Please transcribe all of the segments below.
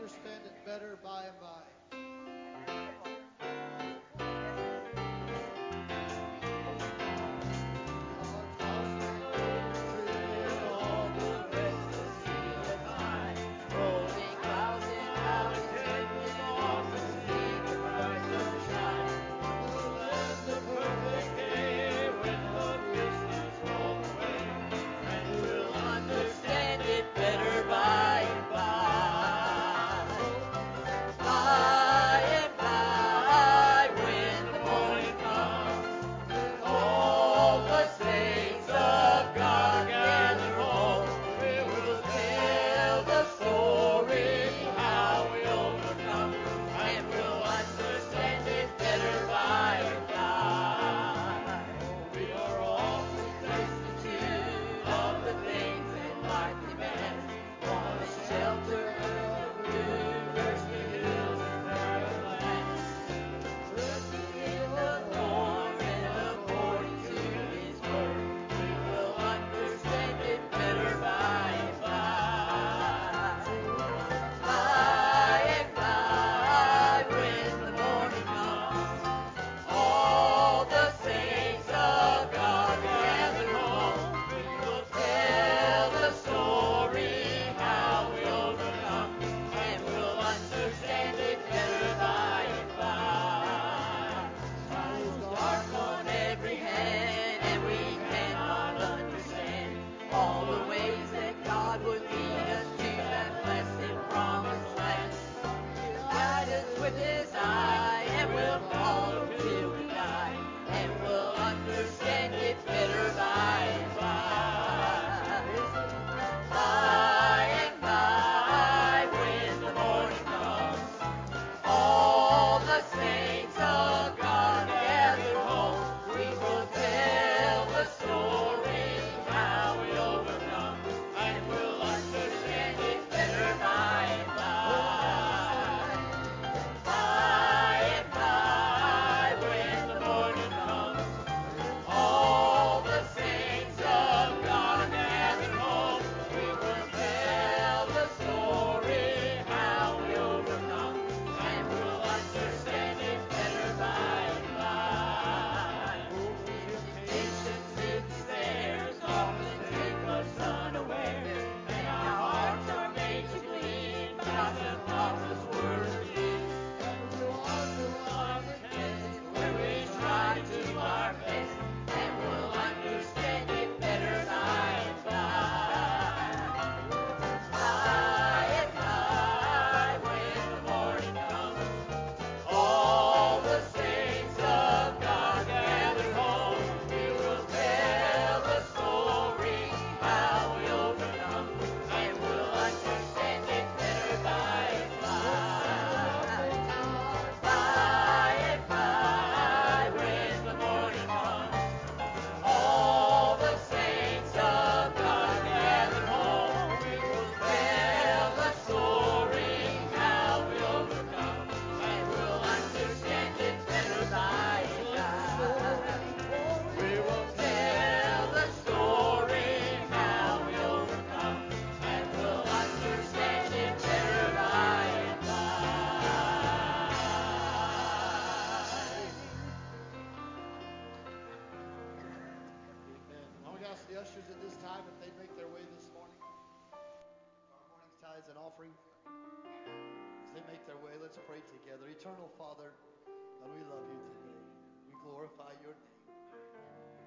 understand it better by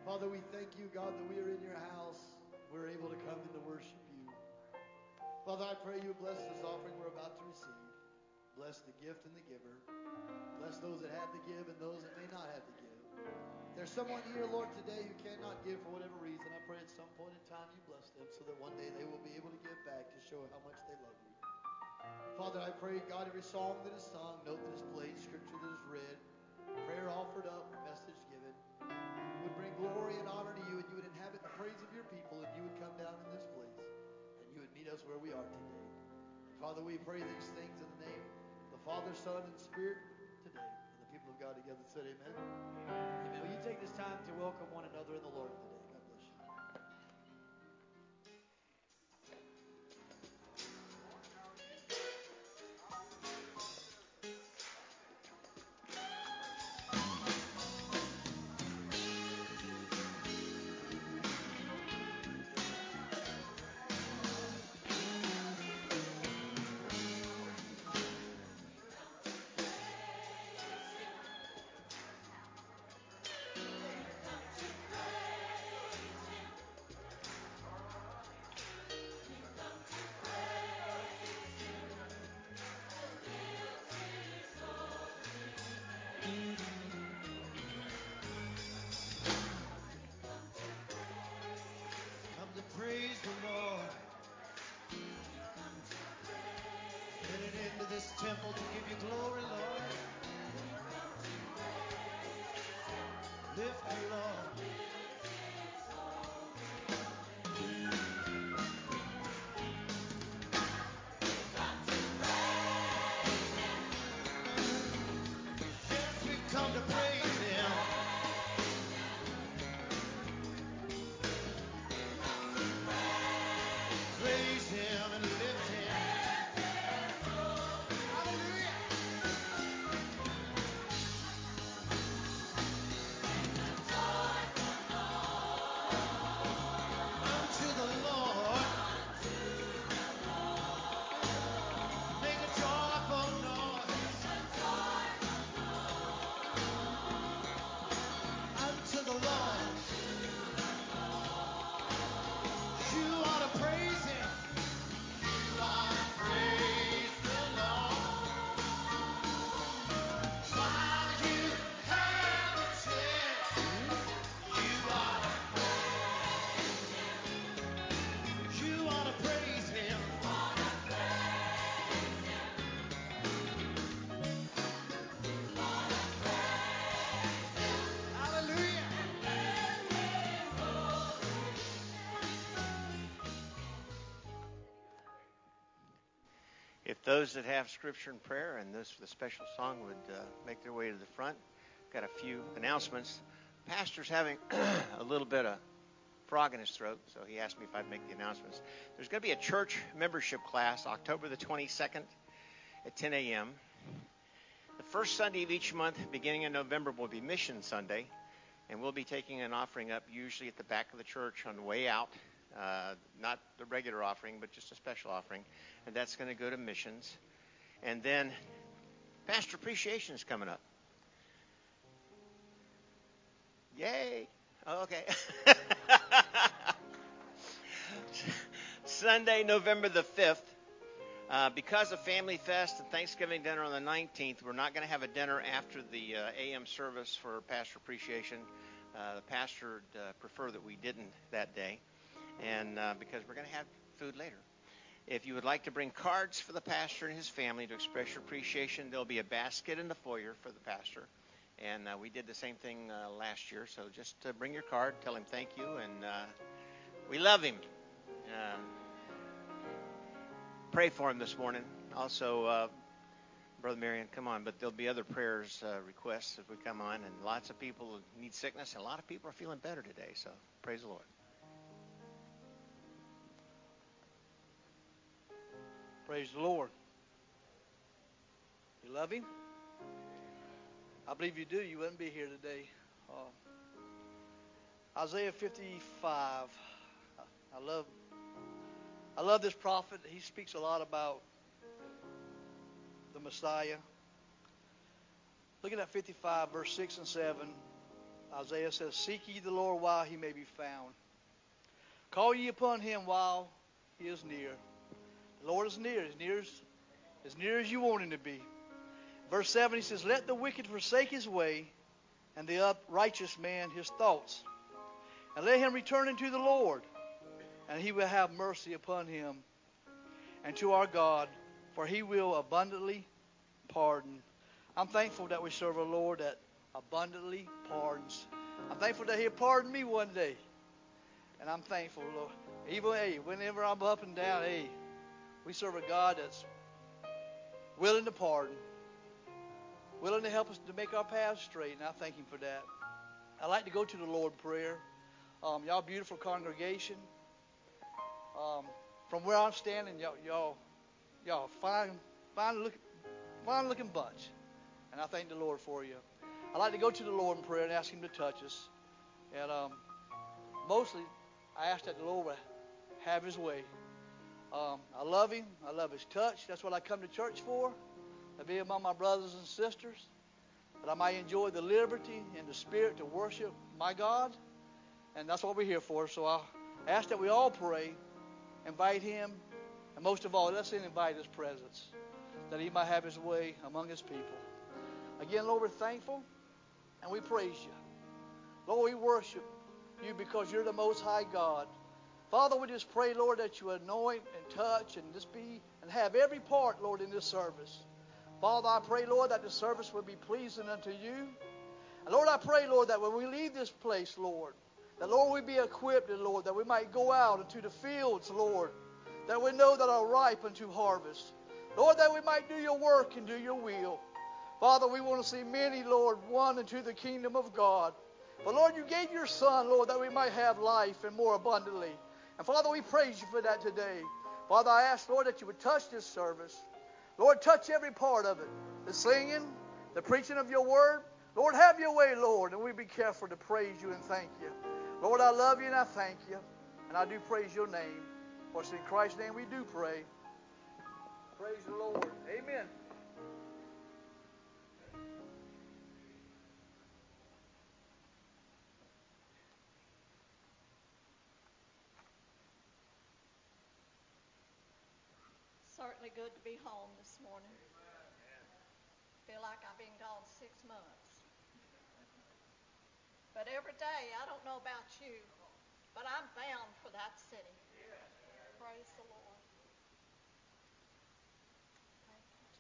Father, we thank you, God, that we are in your house. We're able to come in to worship you. Father, I pray you bless this offering we're about to receive. Bless the gift and the giver. Bless those that have to give and those that may not have to give. If there's someone here, Lord, today who cannot give for whatever reason. I pray at some point in time you bless them so that one day they will be able to give back to show how much they love you. Father, I pray, God, every song that is sung, note that is played, scripture that is read, prayer offered up, message given, would bring glory and honor to you, and you would inhabit the praise of your people, and you would come down in this place, and you would meet us where we are today. Father, we pray these things in the name of the Father, Son, and Spirit today. And the people of God together said, Amen. Amen. Will you take this time to welcome one another in the Lord today? Those that have scripture and prayer and those this the special song would uh, make their way to the front, got a few announcements. Pastor's having a little bit of frog in his throat, so he asked me if I'd make the announcements. There's going to be a church membership class October the 22nd at 10 a.m. The first Sunday of each month, beginning in November, will be Mission Sunday, and we'll be taking an offering up usually at the back of the church on the way out. Uh, not the regular offering, but just a special offering, and that's going to go to missions. And then Pastor Appreciation is coming up. Yay! Oh, okay. Sunday, November the 5th. Uh, because of Family Fest and Thanksgiving dinner on the 19th, we're not going to have a dinner after the uh, AM service for Pastor Appreciation. Uh, the pastor would uh, prefer that we didn't that day, and uh, because we're going to have food later. If you would like to bring cards for the pastor and his family to express your appreciation, there'll be a basket in the foyer for the pastor. And uh, we did the same thing uh, last year, so just uh, bring your card, tell him thank you, and uh, we love him. Uh, pray for him this morning. Also, uh, Brother Marion, come on, but there'll be other prayers uh, requests if we come on, and lots of people need sickness, and a lot of people are feeling better today, so praise the Lord. Praise the Lord. You love Him? I believe you do. You wouldn't be here today. Uh, Isaiah 55. I love. I love this prophet. He speaks a lot about the Messiah. Looking at that 55, verse 6 and 7, Isaiah says, Seek ye the Lord while he may be found. Call ye upon him while he is near. The Lord is near, as near as, as near as you want him to be. Verse 7, he says, Let the wicked forsake his way, and the uprighteous man his thoughts. And let him return unto the Lord, and he will have mercy upon him, and to our God, for he will abundantly pardon. I'm thankful that we serve a Lord that abundantly pardons. I'm thankful that he'll pardon me one day. And I'm thankful, Lord. Even, hey, whenever I'm up and down, hey, we serve a God that's willing to pardon, willing to help us to make our paths straight, and I thank Him for that. I like to go to the Lord prayer. Um, y'all, beautiful congregation. Um, from where I'm standing, y'all, y'all, y'all, fine, fine look, fine looking bunch, and I thank the Lord for you. I like to go to the Lord in prayer and ask Him to touch us, and um, mostly I ask that the Lord would have His way. Um, I love Him. I love His touch. That's what I come to church for, to be among my brothers and sisters, that I might enjoy the liberty and the spirit to worship my God. And that's what we're here for. So I ask that we all pray, invite Him, and most of all, let's invite His presence, that He might have His way among His people. Again, Lord, we're thankful and we praise you. Lord, we worship you because you're the most high God. Father, we just pray, Lord, that you anoint and touch and just be and have every part, Lord, in this service. Father, I pray, Lord, that the service will be pleasing unto you. And Lord, I pray, Lord, that when we leave this place, Lord, that, Lord, we be equipped, Lord, that we might go out into the fields, Lord, that we know that are ripe unto harvest. Lord, that we might do your work and do your will. Father, we want to see many, Lord, won into the kingdom of God. But Lord, you gave your Son, Lord, that we might have life and more abundantly. And Father, we praise you for that today. Father, I ask, Lord, that you would touch this service. Lord, touch every part of it the singing, the preaching of your word. Lord, have your way, Lord, and we be careful to praise you and thank you. Lord, I love you and I thank you, and I do praise your name. For it's in Christ's name we do pray. Praise the Lord. Amen. Certainly good to be home this morning. Feel like I've been gone six months. But every day, I don't know about you, but I'm bound for that city. Praise the Lord. Thank you,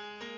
Jesus.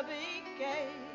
Gonna be gay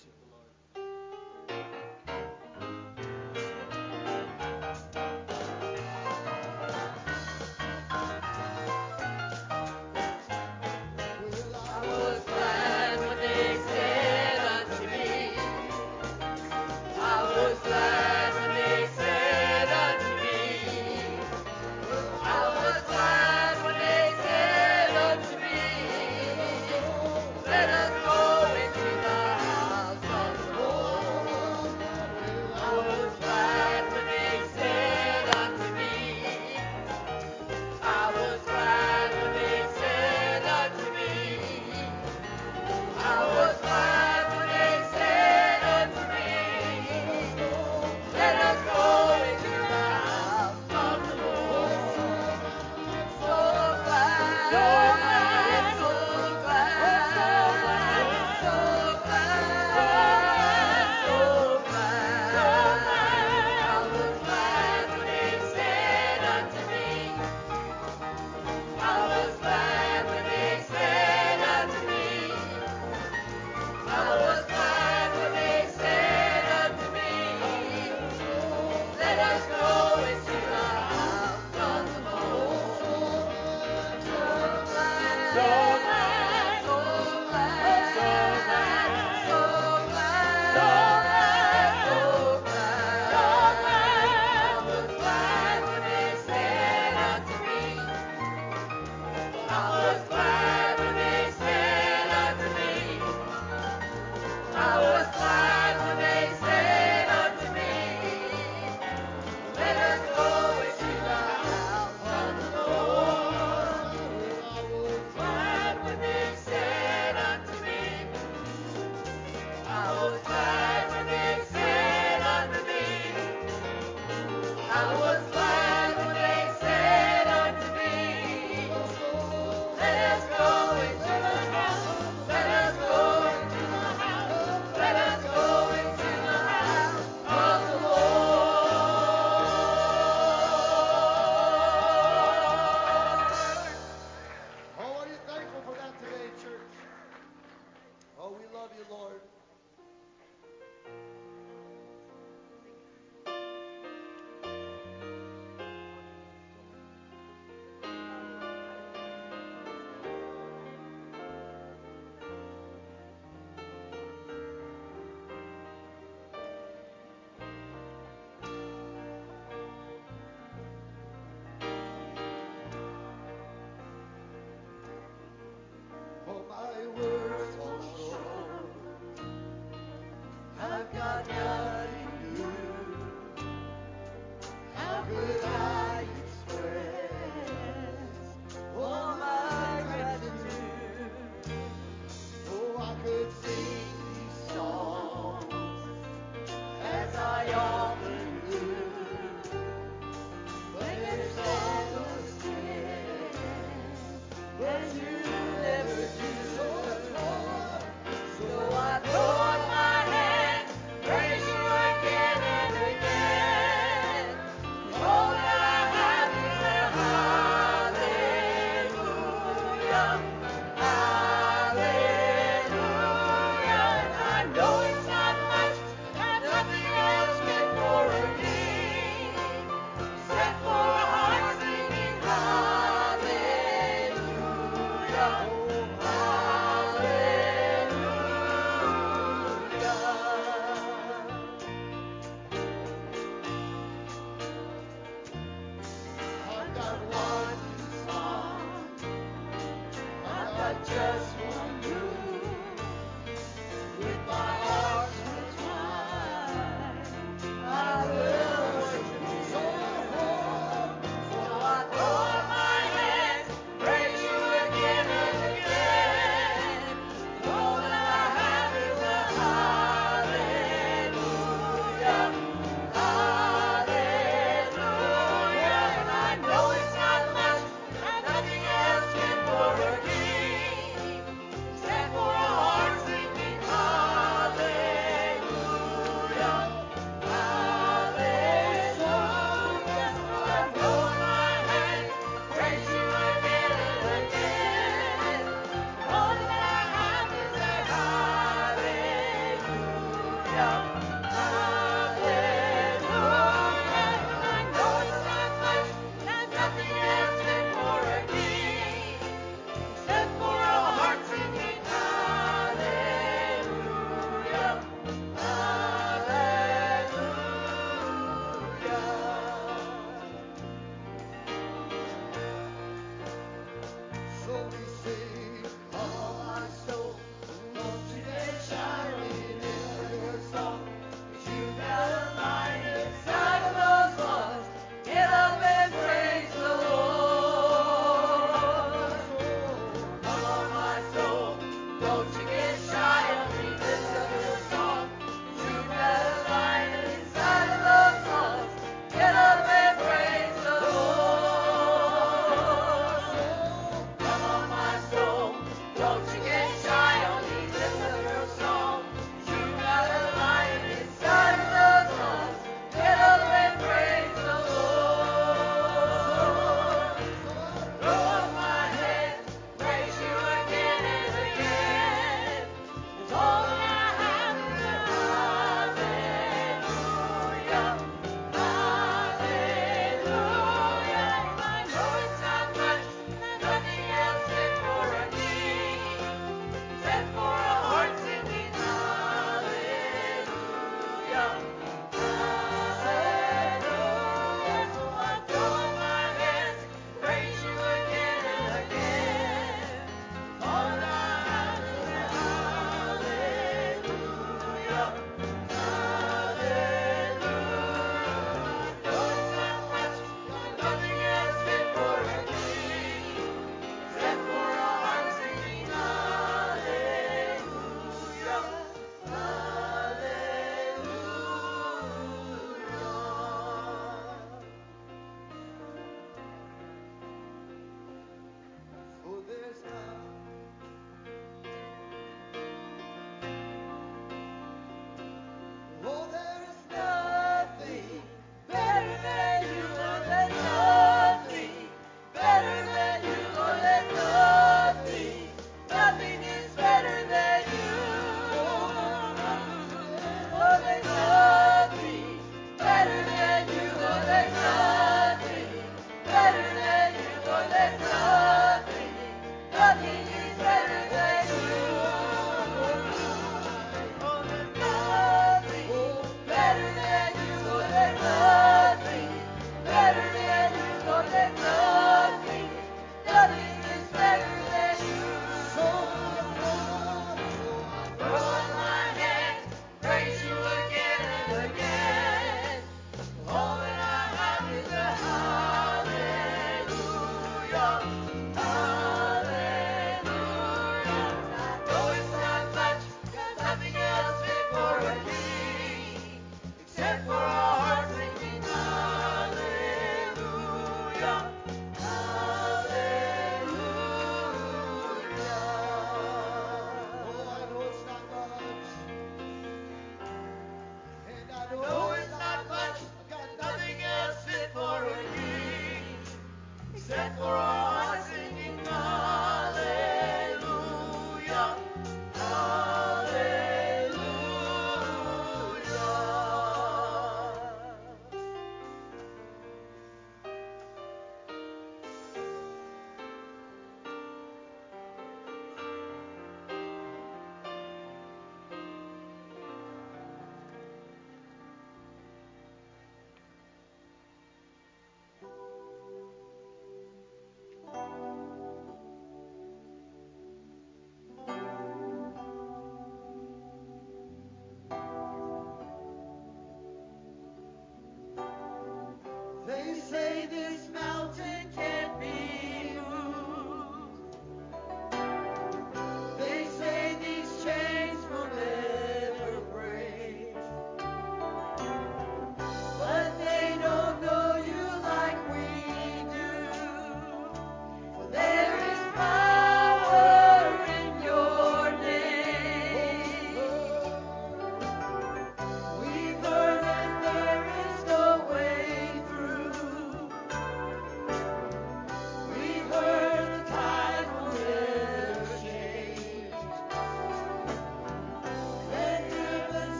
Christians.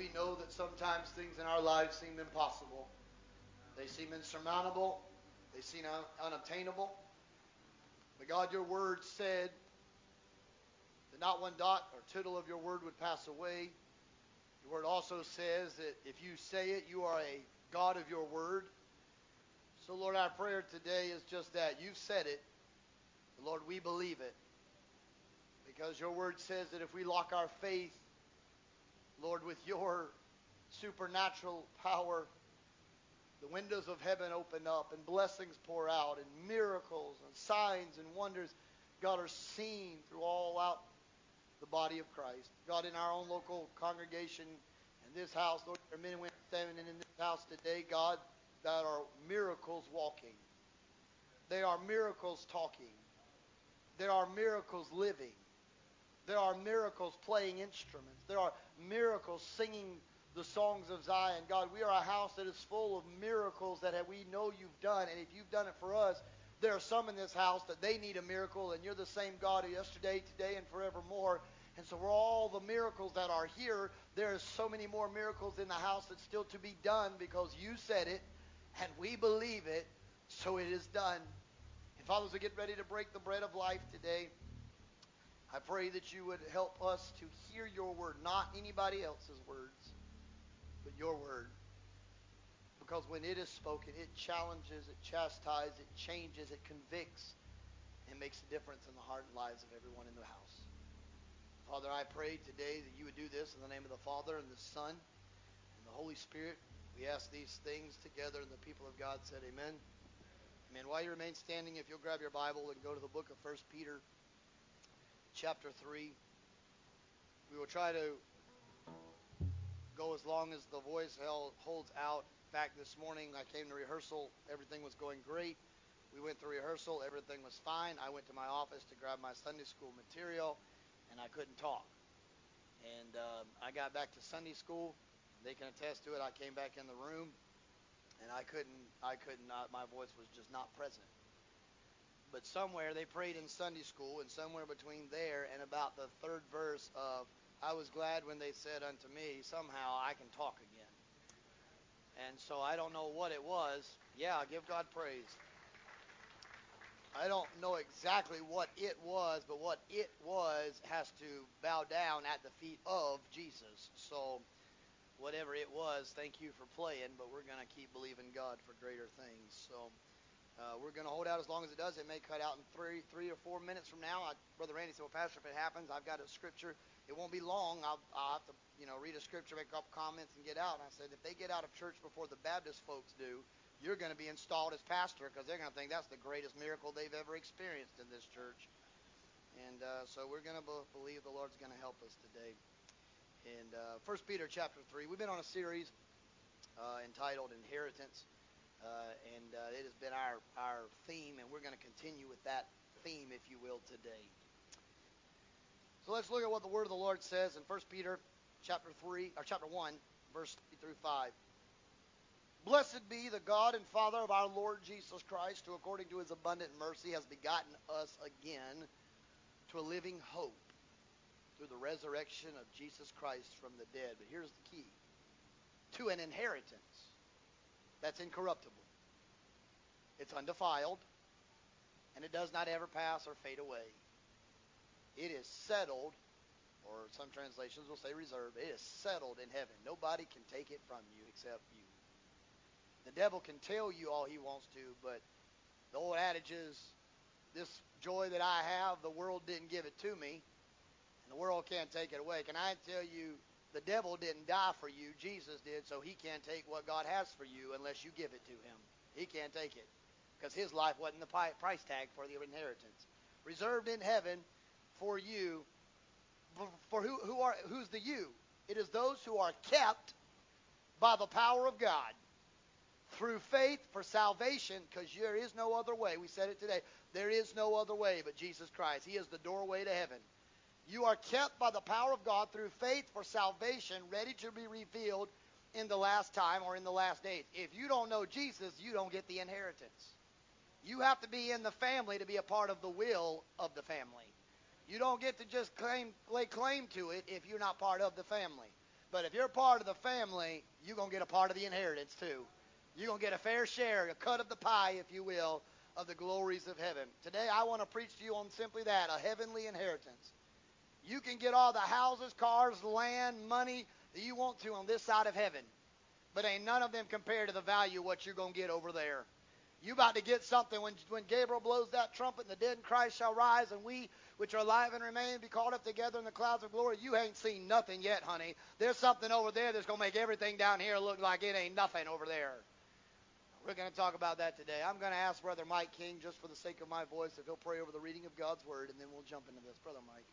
We know that sometimes things in our lives seem impossible. They seem insurmountable. They seem un- unobtainable. But God, your word said that not one dot or tittle of your word would pass away. Your word also says that if you say it, you are a God of your word. So, Lord, our prayer today is just that. You've said it. Lord, we believe it. Because your word says that if we lock our faith, Lord, with your supernatural power, the windows of heaven open up and blessings pour out and miracles and signs and wonders, God, are seen through all out the body of Christ. God, in our own local congregation, in this house, Lord, there are men and women standing in this house today, God, that are miracles walking. They are miracles talking. There are miracles living. There are miracles playing instruments. There are miracles singing the songs of Zion. God, we are a house that is full of miracles that we know you've done. And if you've done it for us, there are some in this house that they need a miracle, and you're the same God of yesterday, today, and forevermore. And so, for all the miracles that are here, there are so many more miracles in the house that's still to be done because you said it, and we believe it, so it is done. And fathers, we get ready to break the bread of life today. I pray that you would help us to hear your word, not anybody else's words, but your word. Because when it is spoken, it challenges, it chastises, it changes, it convicts, and makes a difference in the heart and lives of everyone in the house. Father, I pray today that you would do this in the name of the Father and the Son and the Holy Spirit. We ask these things together, and the people of God said, Amen. Amen. While you remain standing, if you'll grab your Bible and go to the book of 1 Peter chapter 3. We will try to go as long as the voice held, holds out. Back this morning I came to rehearsal. Everything was going great. We went to rehearsal. Everything was fine. I went to my office to grab my Sunday school material, and I couldn't talk. And um, I got back to Sunday school. They can attest to it. I came back in the room, and I couldn't. I could not. My voice was just not present but somewhere they prayed in Sunday school, and somewhere between there and about the third verse of I was glad when they said unto me, somehow I can talk again. And so I don't know what it was. Yeah, give God praise. I don't know exactly what it was, but what it was has to bow down at the feet of Jesus. So whatever it was, thank you for playing, but we're going to keep believing God for greater things. So uh, we're going to hold out as long as it does. It may cut out in three, three or four minutes from now. I, Brother Randy said, "Well, Pastor, if it happens, I've got a scripture. It won't be long. I'll, I'll have to, you know, read a scripture, make a couple comments, and get out." And I said, "If they get out of church before the Baptist folks do, you're going to be installed as pastor because they're going to think that's the greatest miracle they've ever experienced in this church." And uh, so we're going to be- believe the Lord's going to help us today. And uh, First Peter chapter three, we've been on a series uh, entitled "Inheritance." Uh, and uh, it has been our, our theme, and we're going to continue with that theme, if you will, today. So let's look at what the word of the Lord says in 1 Peter chapter 3 or chapter 1, verse 3 through 5. Blessed be the God and Father of our Lord Jesus Christ, who according to his abundant mercy has begotten us again to a living hope through the resurrection of Jesus Christ from the dead. But here's the key to an inheritance that's incorruptible. It's undefiled, and it does not ever pass or fade away. It is settled, or some translations will say reserved. It is settled in heaven. Nobody can take it from you except you. The devil can tell you all he wants to, but the old adage is this joy that I have, the world didn't give it to me, and the world can't take it away. Can I tell you, the devil didn't die for you, Jesus did, so he can't take what God has for you unless you give it to him. He can't take it because his life wasn't the price tag for the inheritance. Reserved in heaven for you. For who, who are who's the you? It is those who are kept by the power of God through faith for salvation, because there is no other way. We said it today. There is no other way but Jesus Christ. He is the doorway to heaven. You are kept by the power of God through faith for salvation, ready to be revealed in the last time or in the last days. If you don't know Jesus, you don't get the inheritance. You have to be in the family to be a part of the will of the family. You don't get to just claim, lay claim to it if you're not part of the family. But if you're part of the family, you're going to get a part of the inheritance too. You're going to get a fair share, a cut of the pie, if you will, of the glories of heaven. Today, I want to preach to you on simply that a heavenly inheritance. You can get all the houses, cars, land, money that you want to on this side of heaven, but ain't none of them compared to the value of what you're going to get over there. You about to get something when when Gabriel blows that trumpet and the dead in Christ shall rise and we which are alive and remain be caught up together in the clouds of glory. You ain't seen nothing yet, honey. There's something over there that's gonna make everything down here look like it ain't nothing over there. We're going to talk about that today. I'm going to ask Brother Mike King, just for the sake of my voice, if he'll pray over the reading of God's Word, and then we'll jump into this. Brother Mike.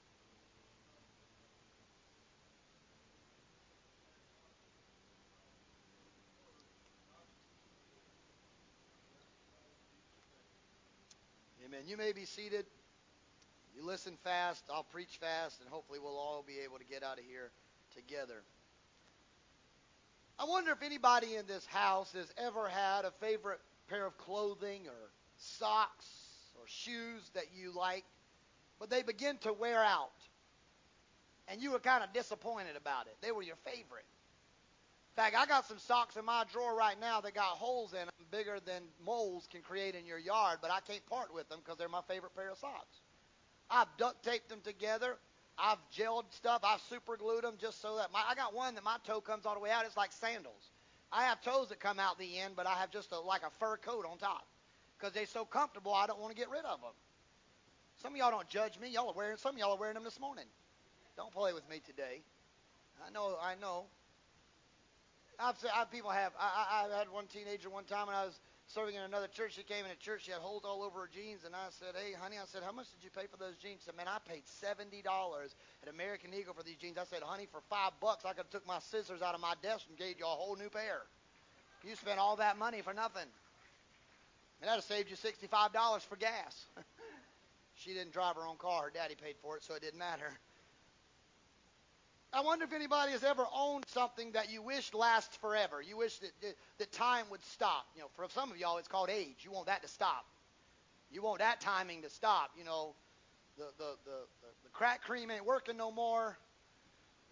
Amen. You may be seated. You listen fast, I'll preach fast, and hopefully we'll all be able to get out of here together. I wonder if anybody in this house has ever had a favorite pair of clothing or socks or shoes that you like, but they begin to wear out. And you were kind of disappointed about it. They were your favorite. In fact, I got some socks in my drawer right now that got holes in them bigger than moles can create in your yard, but I can't part with them because they're my favorite pair of socks. I've duct taped them together. I've gelled stuff. I've super glued them just so that my I got one that my toe comes all the way out. It's like sandals. I have toes that come out the end, but I have just a, like a fur coat on top because they're so comfortable. I don't want to get rid of them. Some of y'all don't judge me. Y'all are wearing some of y'all are wearing them this morning. Don't play with me today. I know. I know. I've, I've people have. I, I, I had one teenager one time, and I was serving in another church. She came in a church. She had holes all over her jeans, and I said, "Hey, honey," I said, "How much did you pay for those jeans?" She said, "Man, I paid seventy dollars at American Eagle for these jeans." I said, "Honey, for five bucks, I could have took my scissors out of my desk and gave you a whole new pair. You spent all that money for nothing, and that'd have saved you sixty-five dollars for gas." she didn't drive her own car. Her daddy paid for it, so it didn't matter. I wonder if anybody has ever owned something that you wish lasts forever. You wish that, that, that time would stop. You know, for some of y'all, it's called age. You want that to stop. You want that timing to stop. You know, the, the, the, the, crack cream ain't working no more.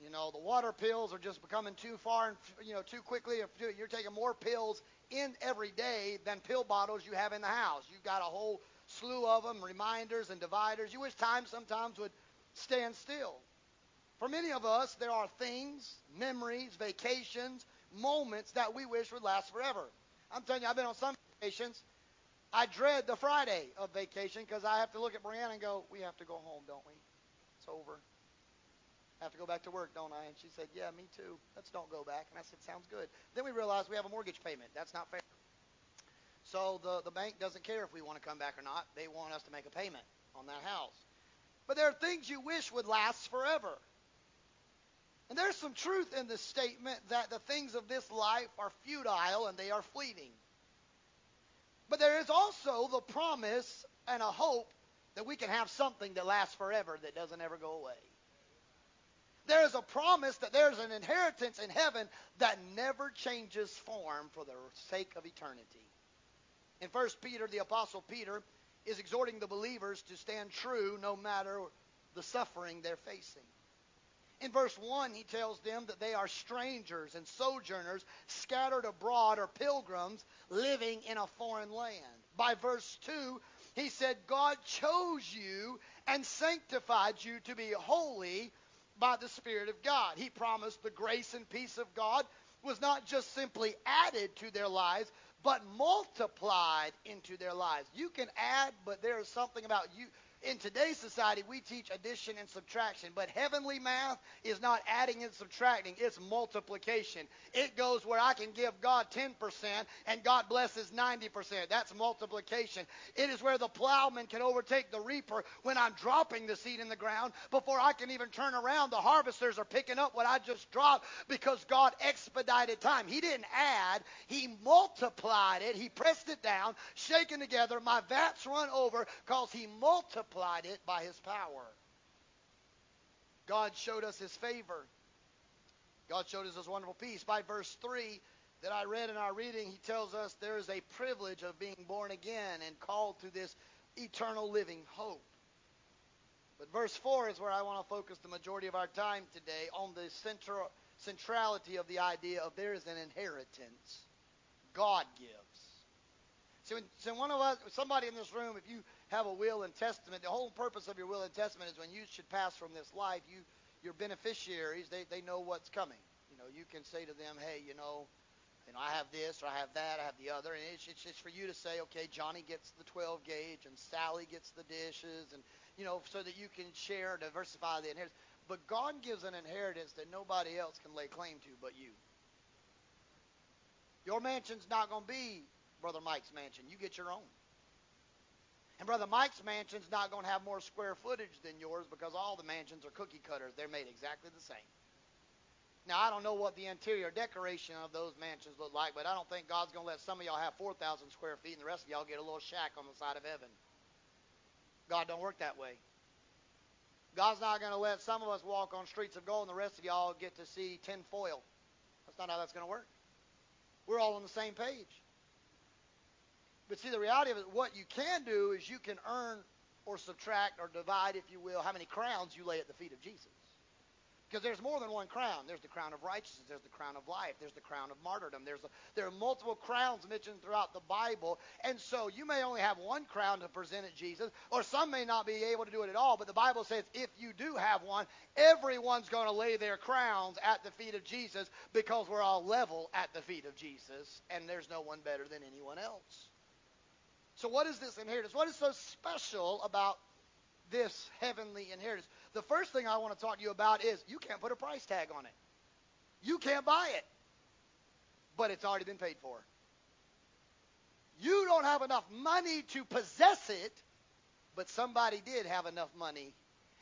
You know, the water pills are just becoming too far and, you know, too quickly. You're taking more pills in every day than pill bottles you have in the house. You've got a whole slew of them, reminders and dividers. You wish time sometimes would stand still. For many of us, there are things, memories, vacations, moments that we wish would last forever. I'm telling you, I've been on some vacations. I dread the Friday of vacation because I have to look at Brianna and go, we have to go home, don't we? It's over. I have to go back to work, don't I? And she said, yeah, me too. Let's don't go back. And I said, sounds good. Then we realized we have a mortgage payment. That's not fair. So the, the bank doesn't care if we want to come back or not. They want us to make a payment on that house. But there are things you wish would last forever. And there's some truth in the statement that the things of this life are futile and they are fleeting. But there is also the promise and a hope that we can have something that lasts forever that doesn't ever go away. There is a promise that there's an inheritance in heaven that never changes form for the sake of eternity. In 1 Peter, the Apostle Peter is exhorting the believers to stand true no matter the suffering they're facing. In verse 1, he tells them that they are strangers and sojourners scattered abroad or pilgrims living in a foreign land. By verse 2, he said, God chose you and sanctified you to be holy by the Spirit of God. He promised the grace and peace of God was not just simply added to their lives, but multiplied into their lives. You can add, but there is something about you in today's society, we teach addition and subtraction, but heavenly math is not adding and subtracting, it's multiplication. It goes where I can give God 10% and God blesses 90%. That's multiplication. It is where the plowman can overtake the reaper when I'm dropping the seed in the ground. Before I can even turn around, the harvesters are picking up what I just dropped because God expedited time. He didn't add, He multiplied it. He pressed it down, shaken together. My vats run over because He multiplied multiplied it by his power. God showed us his favor. God showed us his wonderful peace. By verse 3 that I read in our reading, he tells us there is a privilege of being born again and called to this eternal living hope. But verse 4 is where I want to focus the majority of our time today on the central, centrality of the idea of there is an inheritance God gives. So, when, so one of us, somebody in this room, if you have a will and testament, the whole purpose of your will and testament is when you should pass from this life, you, your beneficiaries, they, they know what's coming. You know, you can say to them, hey, you know, you know, I have this or I have that, I have the other, and it's, it's just for you to say, okay, Johnny gets the 12 gauge and Sally gets the dishes, and you know, so that you can share, diversify the inheritance. But God gives an inheritance that nobody else can lay claim to but you. Your mansion's not going to be Brother Mike's mansion. You get your own. And Brother Mike's mansion's not going to have more square footage than yours because all the mansions are cookie cutters. They're made exactly the same. Now, I don't know what the interior decoration of those mansions look like, but I don't think God's going to let some of y'all have 4,000 square feet and the rest of y'all get a little shack on the side of heaven. God don't work that way. God's not going to let some of us walk on streets of gold and the rest of y'all get to see tin foil. That's not how that's going to work. We're all on the same page. But see, the reality of it, what you can do is you can earn or subtract or divide, if you will, how many crowns you lay at the feet of Jesus. Because there's more than one crown. There's the crown of righteousness. There's the crown of life. There's the crown of martyrdom. There's a, there are multiple crowns mentioned throughout the Bible. And so you may only have one crown to present at Jesus, or some may not be able to do it at all. But the Bible says if you do have one, everyone's going to lay their crowns at the feet of Jesus because we're all level at the feet of Jesus, and there's no one better than anyone else. So what is this inheritance? What is so special about this heavenly inheritance? The first thing I want to talk to you about is you can't put a price tag on it. You can't buy it. But it's already been paid for. You don't have enough money to possess it, but somebody did have enough money,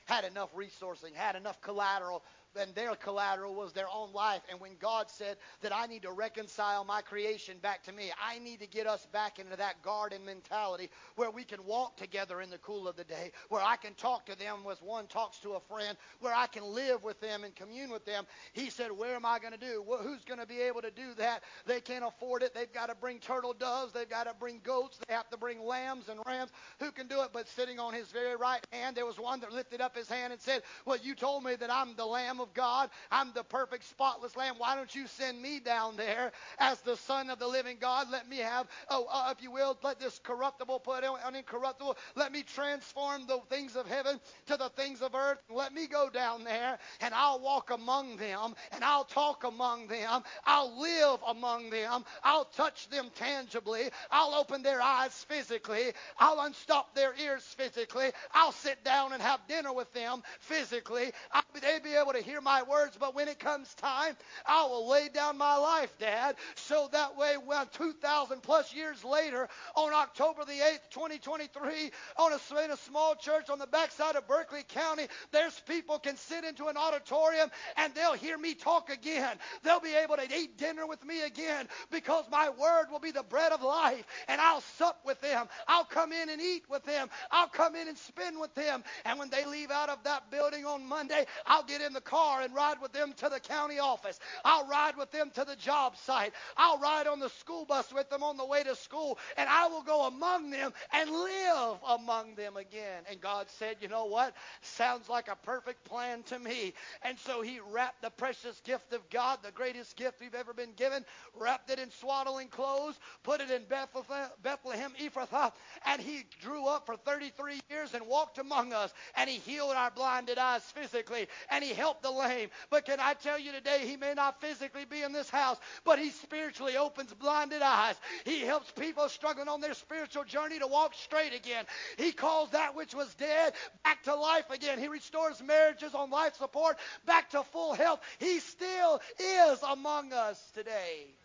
had enough resourcing, had enough collateral and their collateral was their own life. And when God said that I need to reconcile my creation back to me, I need to get us back into that garden mentality where we can walk together in the cool of the day, where I can talk to them as one talks to a friend, where I can live with them and commune with them. He said, Where am I going to do? Who's going to be able to do that? They can't afford it. They've got to bring turtle doves. They've got to bring goats. They have to bring lambs and rams. Who can do it? But sitting on his very right hand, there was one that lifted up his hand and said, Well, you told me that I'm the lamb of God. I'm the perfect, spotless lamb. Why don't you send me down there as the Son of the living God? Let me have, oh, uh, if you will, let this corruptible put on incorruptible. Let me transform the things of heaven to the things of earth. Let me go down there and I'll walk among them and I'll talk among them. I'll live among them. I'll touch them tangibly. I'll open their eyes physically. I'll unstop their ears physically. I'll sit down and have dinner with them physically. I'll, they'll be able to hear my words, but when it comes time, I will lay down my life, Dad, so that way when 2,000 plus years later, on October the 8th, 2023, on a, in a small church on the backside of Berkeley County, there's people can sit into an auditorium and they'll hear me talk again. They'll be able to eat dinner with me again because my word will be the bread of life and I'll sup with them. I'll come in and eat with them. I'll come in and spend with them. And when they leave out of that building on Monday, I'll get in the car and ride with them to the county office. I'll ride with them to the job site. I'll ride on the school bus with them on the way to school. And I will go among them and live among them again. And God said, You know what? Sounds like a perfect plan to me. And so He wrapped the precious gift of God, the greatest gift we've ever been given, wrapped it in swaddling clothes, put it in Bethlehem, Bethlehem Ephrathah, and He drew up for 33 years and walked among us. And He healed our blinded eyes physically. And He helped the lame. But can I tell you today, he may not physically be in this house, but he spiritually opens blinded eyes. He helps people struggling on their spiritual journey to walk straight again. He calls that which was dead back to life again. He restores marriages on life support back to full health. He still is among us today.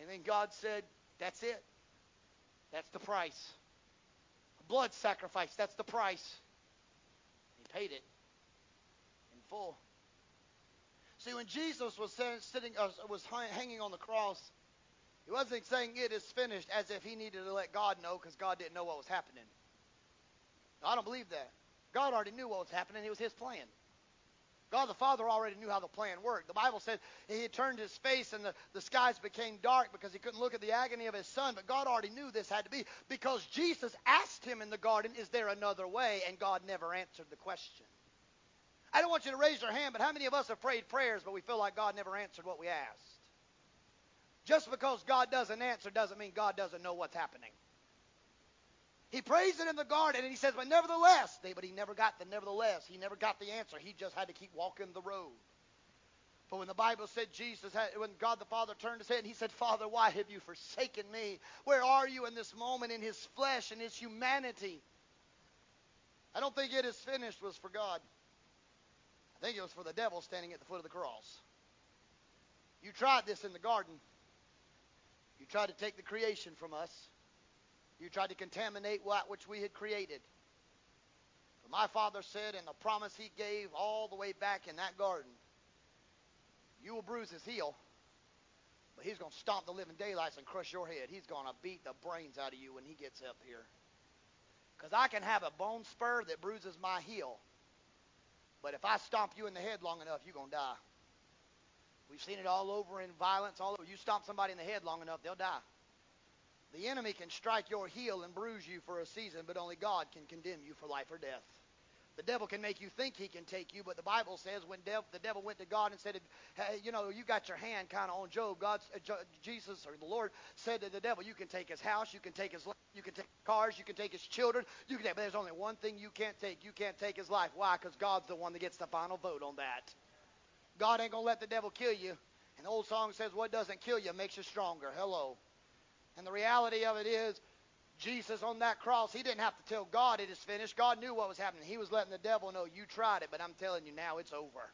And then God said, That's it. That's the price. Blood sacrifice, that's the price. He paid it full. See, when Jesus was sitting, uh, was hanging on the cross, he wasn't saying it is finished as if he needed to let God know because God didn't know what was happening. I don't believe that. God already knew what was happening. It was his plan. God the Father already knew how the plan worked. The Bible said he turned his face and the, the skies became dark because he couldn't look at the agony of his son. But God already knew this had to be because Jesus asked him in the garden, Is there another way? And God never answered the question. I don't want you to raise your hand, but how many of us have prayed prayers, but we feel like God never answered what we asked? Just because God doesn't answer doesn't mean God doesn't know what's happening. He prays it in the garden, and he says, but nevertheless, but he never got the nevertheless. He never got the answer. He just had to keep walking the road. But when the Bible said Jesus had, when God the Father turned his head and he said, Father, why have you forsaken me? Where are you in this moment in his flesh and his humanity? I don't think it is finished was for God. I think it was for the devil standing at the foot of the cross. You tried this in the garden. You tried to take the creation from us. You tried to contaminate what which we had created. But my father said in the promise he gave all the way back in that garden, you will bruise his heel, but he's going to stomp the living daylights and crush your head. He's going to beat the brains out of you when he gets up here. Because I can have a bone spur that bruises my heel, but if I stomp you in the head long enough, you're going to die. We've seen it all over in violence, all over. You stomp somebody in the head long enough, they'll die. The enemy can strike your heel and bruise you for a season, but only God can condemn you for life or death. The devil can make you think he can take you, but the Bible says when dev- the devil went to God and said, hey, you know, you got your hand kind of on Job, God, uh, Jesus or the Lord said to the devil, you can take his house, you can take his life, you can take cars, you can take his children, you can take, but there's only one thing you can't take. You can't take his life. Why? Because God's the one that gets the final vote on that. God ain't to let the devil kill you. And the old song says, what doesn't kill you makes you stronger. Hello. And the reality of it is, Jesus on that cross, he didn't have to tell God it is finished. God knew what was happening. He was letting the devil know, you tried it, but I'm telling you now it's over.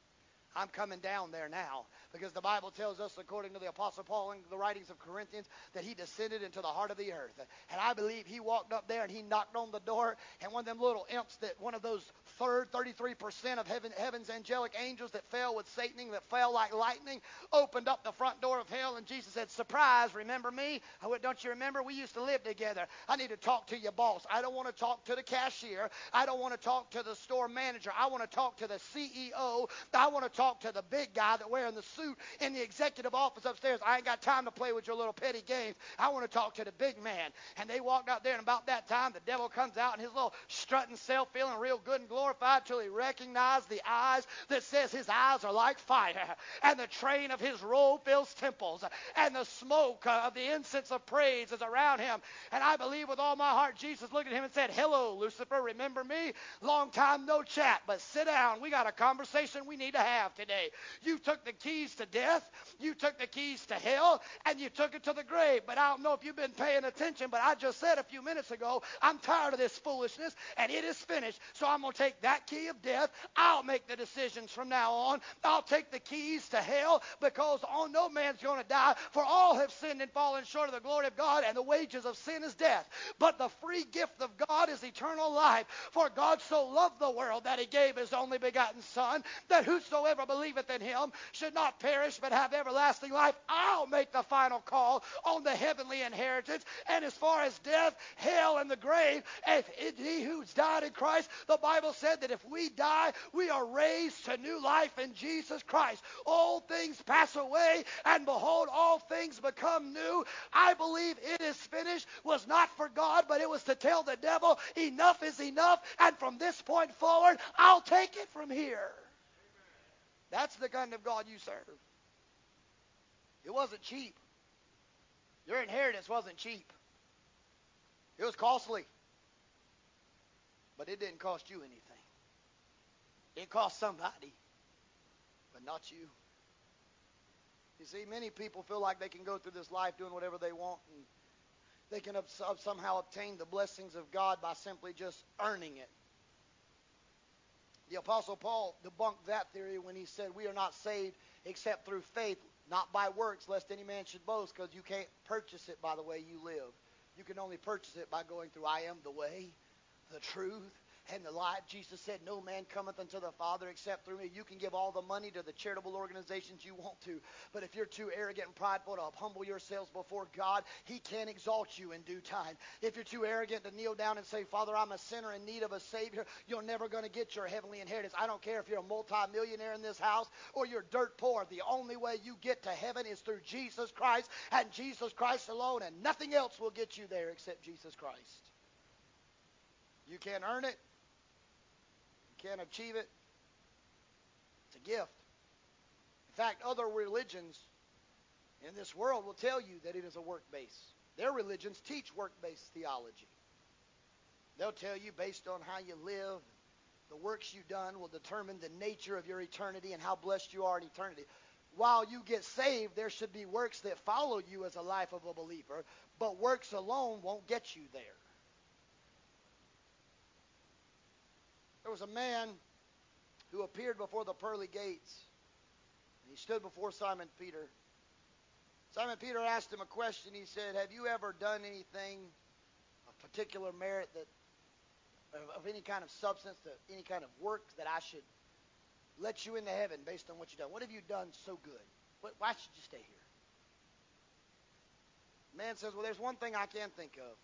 I'm coming down there now because the Bible tells us, according to the Apostle Paul in the writings of Corinthians, that he descended into the heart of the earth. And I believe he walked up there and he knocked on the door, and one of them little imps that one of those third 33% of heaven, heaven's angelic angels that fell with Satan, that fell like lightning, opened up the front door of hell, and Jesus said, Surprise, remember me? I went, Don't you remember? We used to live together. I need to talk to your boss. I don't want to talk to the cashier. I don't want to talk to the store manager. I want to talk to the CEO. I want to talk to the big guy that wearing the suit in the executive office upstairs. I ain't got time to play with your little petty games. I want to talk to the big man. And they walked out there, and about that time, the devil comes out in his little strutting self, feeling real good and glorified till he recognized the eyes that says his eyes are like fire, and the train of his robe fills temples, and the smoke of the incense of praise is around him. And I believe with all my heart, Jesus looked at him and said, Hello, Lucifer, remember me? Long time no chat, but sit down. We got a conversation we need to have today. You took the keys to death, you took the keys to hell, and you took it to the grave. But I don't know if you've been paying attention, but I just said a few minutes ago, I'm tired of this foolishness, and it is finished. So I'm going to take that key of death. I'll make the decisions from now on. I'll take the keys to hell because on no man's going to die, for all have sinned and fallen short of the glory of God, and the wages of sin is death. But the free gift of God is eternal life. For God so loved the world that he gave his only begotten Son, that whosoever believeth in him should not perish but have everlasting life. I'll make the final call on the heavenly inheritance. And as far as death, hell, and the grave, if it, he who's died in Christ, the Bible said that if we die, we are raised to new life in Jesus Christ. All things pass away, and behold, all things become new. I believe it is finished was not for God, but it was to tell the devil, enough is enough, and from this point forward, I'll take it from here. That's the kind of God you serve. It wasn't cheap. Your inheritance wasn't cheap. It was costly. But it didn't cost you anything. It cost somebody, but not you. You see, many people feel like they can go through this life doing whatever they want and they can somehow obtain the blessings of God by simply just earning it. The Apostle Paul debunked that theory when he said, We are not saved except through faith, not by works, lest any man should boast, because you can't purchase it by the way you live. You can only purchase it by going through I am the way, the truth, and the light. Jesus said, No man cometh unto the Father except through me. You can give all the money to the charitable organizations you want to, but if you're too arrogant and prideful to humble yourselves before God, He can exalt you in due time. If you're too arrogant to kneel down and say, Father, I'm a sinner in need of a Savior, you're never going to get your heavenly inheritance. I don't care if you're a multimillionaire in this house or you're dirt poor. The only way you get to heaven is through Jesus Christ and Jesus Christ alone, and nothing else will get you there except Jesus Christ. You can't earn it can't achieve it. It's a gift. In fact, other religions in this world will tell you that it is a work base. Their religions teach work based theology. They'll tell you based on how you live, the works you've done will determine the nature of your eternity and how blessed you are in eternity. While you get saved, there should be works that follow you as a life of a believer, but works alone won't get you there. There was a man who appeared before the pearly gates. He stood before Simon Peter. Simon Peter asked him a question. He said, Have you ever done anything of particular merit that of, any kind of substance, to any kind of work that I should let you into heaven based on what you've done? What have you done so good? Why should you stay here? The man says, Well, there's one thing I can think of.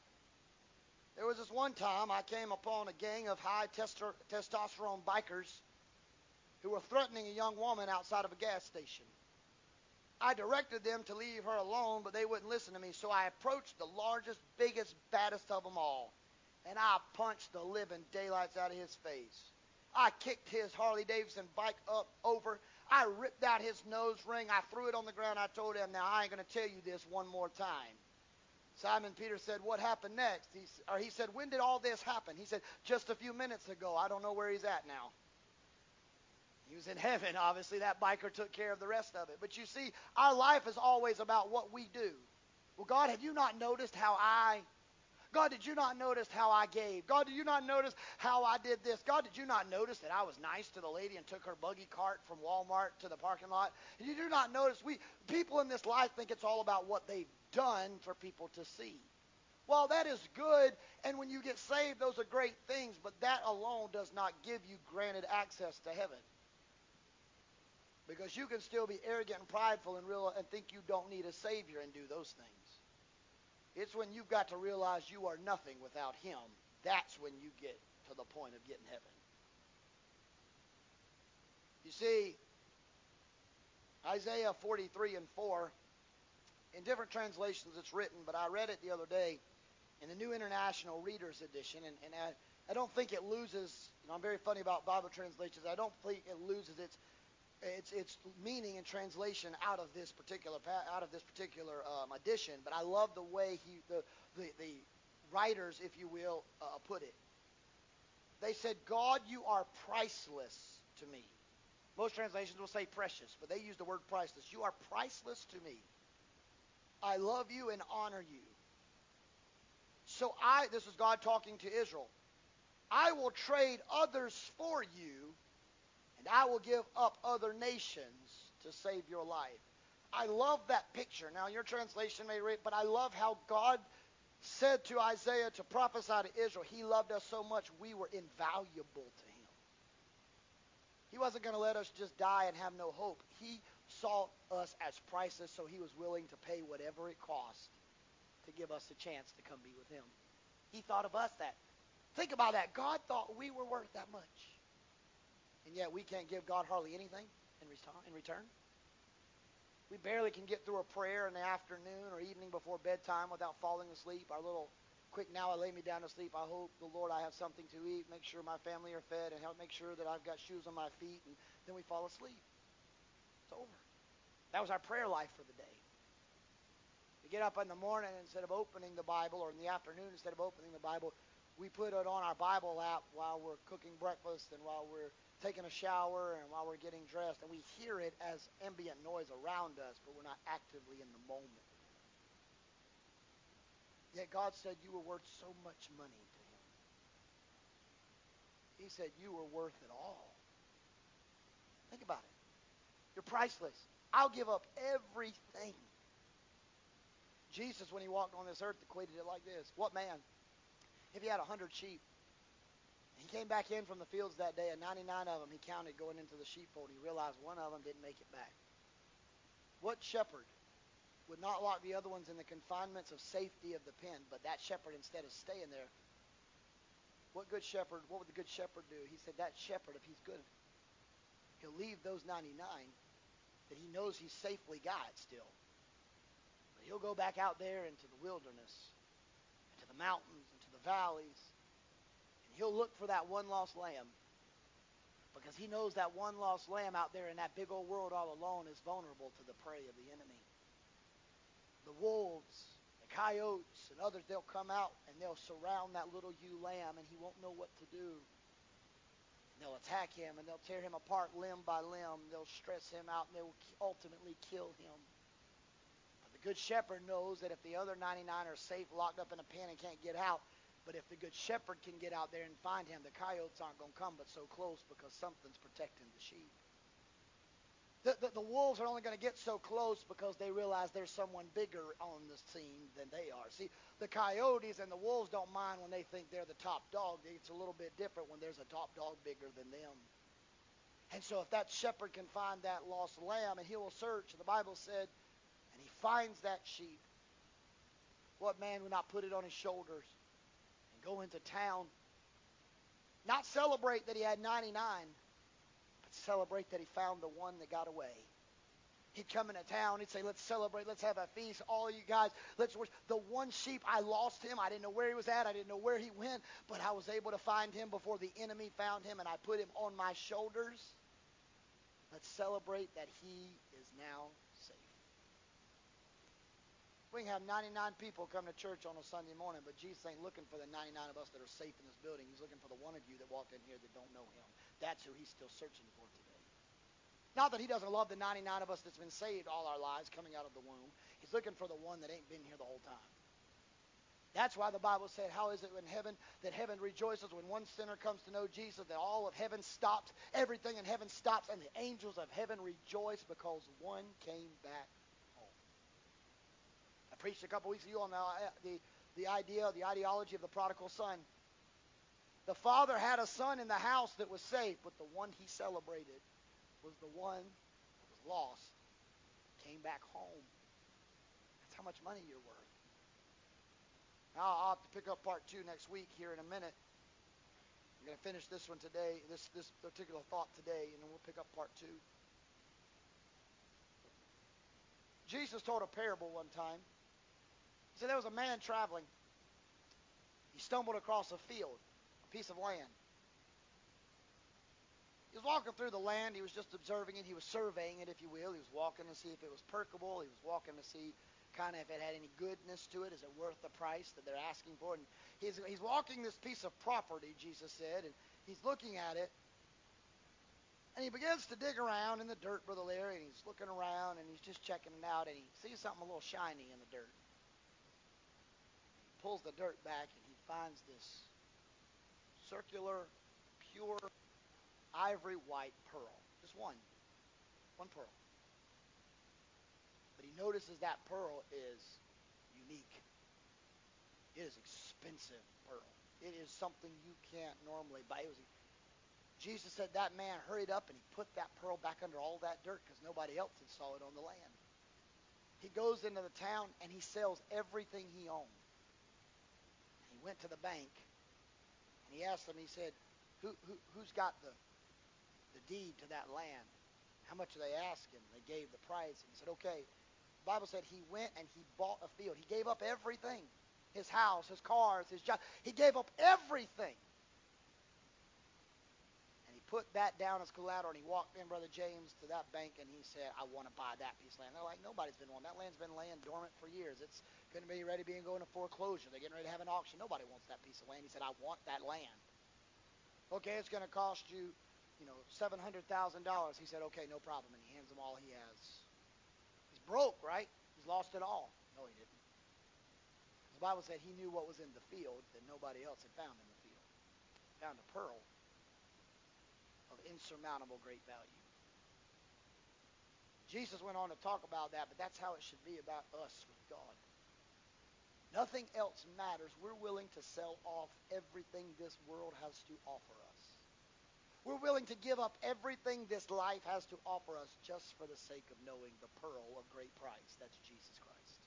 There was this one time I came upon a gang of high testosterone bikers who were threatening a young woman outside of a gas station. I directed them to leave her alone, but they wouldn't listen to me. So I approached the largest, biggest, baddest of them all, and I punched the living daylights out of his face. I kicked his Harley Davidson bike up over. I ripped out his nose ring. I threw it on the ground. I told him, "Now I ain't going to tell you this one more time." Simon Peter said, "What happened next?" He, or he said, "When did all this happen?" He said, "Just a few minutes ago. I don't know where he's at now." He was in heaven, obviously. That biker took care of the rest of it. But you see, our life is always about what we do. Well, God, have you not noticed how I. God, did you not notice how I gave? God, did you not notice how I did this? God, did you not notice that I was nice to the lady and took her buggy cart from Walmart to the parking lot? You do not notice we people in this life think it's all about what they've done for people to see. Well, that is good, and when you get saved, those are great things, but that alone does not give you granted access to heaven. Because you can still be arrogant and prideful and, real, and think you don't need a Savior and do those things. It's when you've got to realize you are nothing without Him. That's when you get to the point of getting heaven. You see, Isaiah 43 and 4, in different translations it's written, but I read it the other day in the New International Reader's Edition, and, and I, I don't think it loses, you know, I'm very funny about Bible translations, I don't think it loses its its its meaning and translation out of this particular out of this particular um, edition. But I love the way he the the, the writers, if you will, uh, put it. They said, "God, you are priceless to me." Most translations will say precious, but they use the word priceless. You are priceless to me. I love you and honor you. So I, this is God talking to Israel. I will trade others for you and I will give up other nations to save your life. I love that picture. Now, your translation may read, but I love how God said to Isaiah to prophesy to Israel, He loved us so much we were invaluable to Him. He wasn't going to let us just die and have no hope. He saw us as priceless, so He was willing to pay whatever it cost to give us a chance to come be with Him. He thought of us that. Think about that. God thought we were worth that much and yet we can't give God hardly anything in return. We barely can get through a prayer in the afternoon or evening before bedtime without falling asleep. Our little quick now I lay me down to sleep. I hope the Lord I have something to eat, make sure my family are fed, and help make sure that I've got shoes on my feet, and then we fall asleep. It's over. That was our prayer life for the day. We get up in the morning instead of opening the Bible, or in the afternoon instead of opening the Bible, we put it on our Bible app while we're cooking breakfast and while we're taking a shower and while we're getting dressed, and we hear it as ambient noise around us, but we're not actively in the moment. Yet God said you were worth so much money to Him. He said you were worth it all. Think about it. You're priceless. I'll give up everything. Jesus, when he walked on this earth, equated it like this What man, if he had a hundred sheep he came back in from the fields that day, and 99 of them he counted going into the sheepfold. He realized one of them didn't make it back. What shepherd would not lock the other ones in the confinements of safety of the pen, but that shepherd, instead of staying there, what good shepherd, what would the good shepherd do? He said, that shepherd, if he's good, he'll leave those 99 that he knows he's safely got still. But he'll go back out there into the wilderness, into the mountains, into the valleys, and He'll look for that one lost lamb. because he knows that one lost lamb out there in that big old world all alone is vulnerable to the prey of the enemy. The wolves, the coyotes, and others, they'll come out and they'll surround that little ewe lamb and he won't know what to do. They'll attack him and they'll tear him apart limb by limb. They'll stress him out and they will ultimately kill him. But the good shepherd knows that if the other 99 are safe, locked up in a pen and can't get out, but if the good shepherd can get out there and find him, the coyotes aren't going to come but so close because something's protecting the sheep. The, the, the wolves are only going to get so close because they realize there's someone bigger on the scene than they are. See, the coyotes and the wolves don't mind when they think they're the top dog. It's a little bit different when there's a top dog bigger than them. And so if that shepherd can find that lost lamb and he will search, the Bible said, and he finds that sheep, what man would not put it on his shoulders and go into town, not celebrate that he had 99, but celebrate that he found the one that got away. He'd come into town. He'd say, "Let's celebrate. Let's have a feast. All you guys, let's worship." The one sheep I lost him. I didn't know where he was at. I didn't know where he went, but I was able to find him before the enemy found him, and I put him on my shoulders. Let's celebrate that he is now we can have 99 people come to church on a Sunday morning, but Jesus ain't looking for the 99 of us that are safe in this building. He's looking for the one of you that walked in here that don't know him. That's who he's still searching for today. Not that he doesn't love the 99 of us that's been saved all our lives coming out of the womb. He's looking for the one that ain't been here the whole time. That's why the Bible said, How is it in heaven that heaven rejoices when one sinner comes to know Jesus, that all of heaven stops, everything in heaven stops, and the angels of heaven rejoice because one came back I preached a couple weeks ago on the, uh, the, the idea, the ideology of the prodigal son. The father had a son in the house that was saved, but the one he celebrated was the one that was lost, came back home. That's how much money you're worth. Now I'll have to pick up part two next week here in a minute. I'm going to finish this one today, this this particular thought today, and then we'll pick up part two. Jesus told a parable one time. He said there was a man traveling. He stumbled across a field, a piece of land. He was walking through the land. He was just observing it. He was surveying it, if you will. He was walking to see if it was perkable. He was walking to see kind of if it had any goodness to it. Is it worth the price that they're asking for? And he's, he's walking this piece of property, Jesus said, and he's looking at it. And he begins to dig around in the dirt, Brother Larry, and he's looking around and he's just checking it out, and he sees something a little shiny in the dirt pulls the dirt back and he finds this circular, pure, ivory white pearl. Just one. One pearl. But he notices that pearl is unique. It is expensive pearl. It is something you can't normally buy. It was, Jesus said that man hurried up and he put that pearl back under all that dirt because nobody else had saw it on the land. He goes into the town and he sells everything he owned went to the bank and he asked them, he said, who, who, who's got the, the deed to that land? How much are they asking? They gave the price. And he said, okay. The Bible said he went and he bought a field. He gave up everything. His house, his cars, his job. He gave up everything put that down as collateral, and he walked in, Brother James, to that bank, and he said, I want to buy that piece of land. They're like, nobody's been wanting. That land's been laying dormant for years. It's going to be ready to be going to foreclosure. They're getting ready to have an auction. Nobody wants that piece of land. He said, I want that land. Okay, it's going to cost you, you know, $700,000. He said, okay, no problem. And he hands him all he has. He's broke, right? He's lost it all. No, he didn't. The Bible said he knew what was in the field that nobody else had found in the field. Found a pearl insurmountable great value. Jesus went on to talk about that, but that's how it should be about us with God. Nothing else matters. We're willing to sell off everything this world has to offer us. We're willing to give up everything this life has to offer us just for the sake of knowing the pearl of great price. That's Jesus Christ.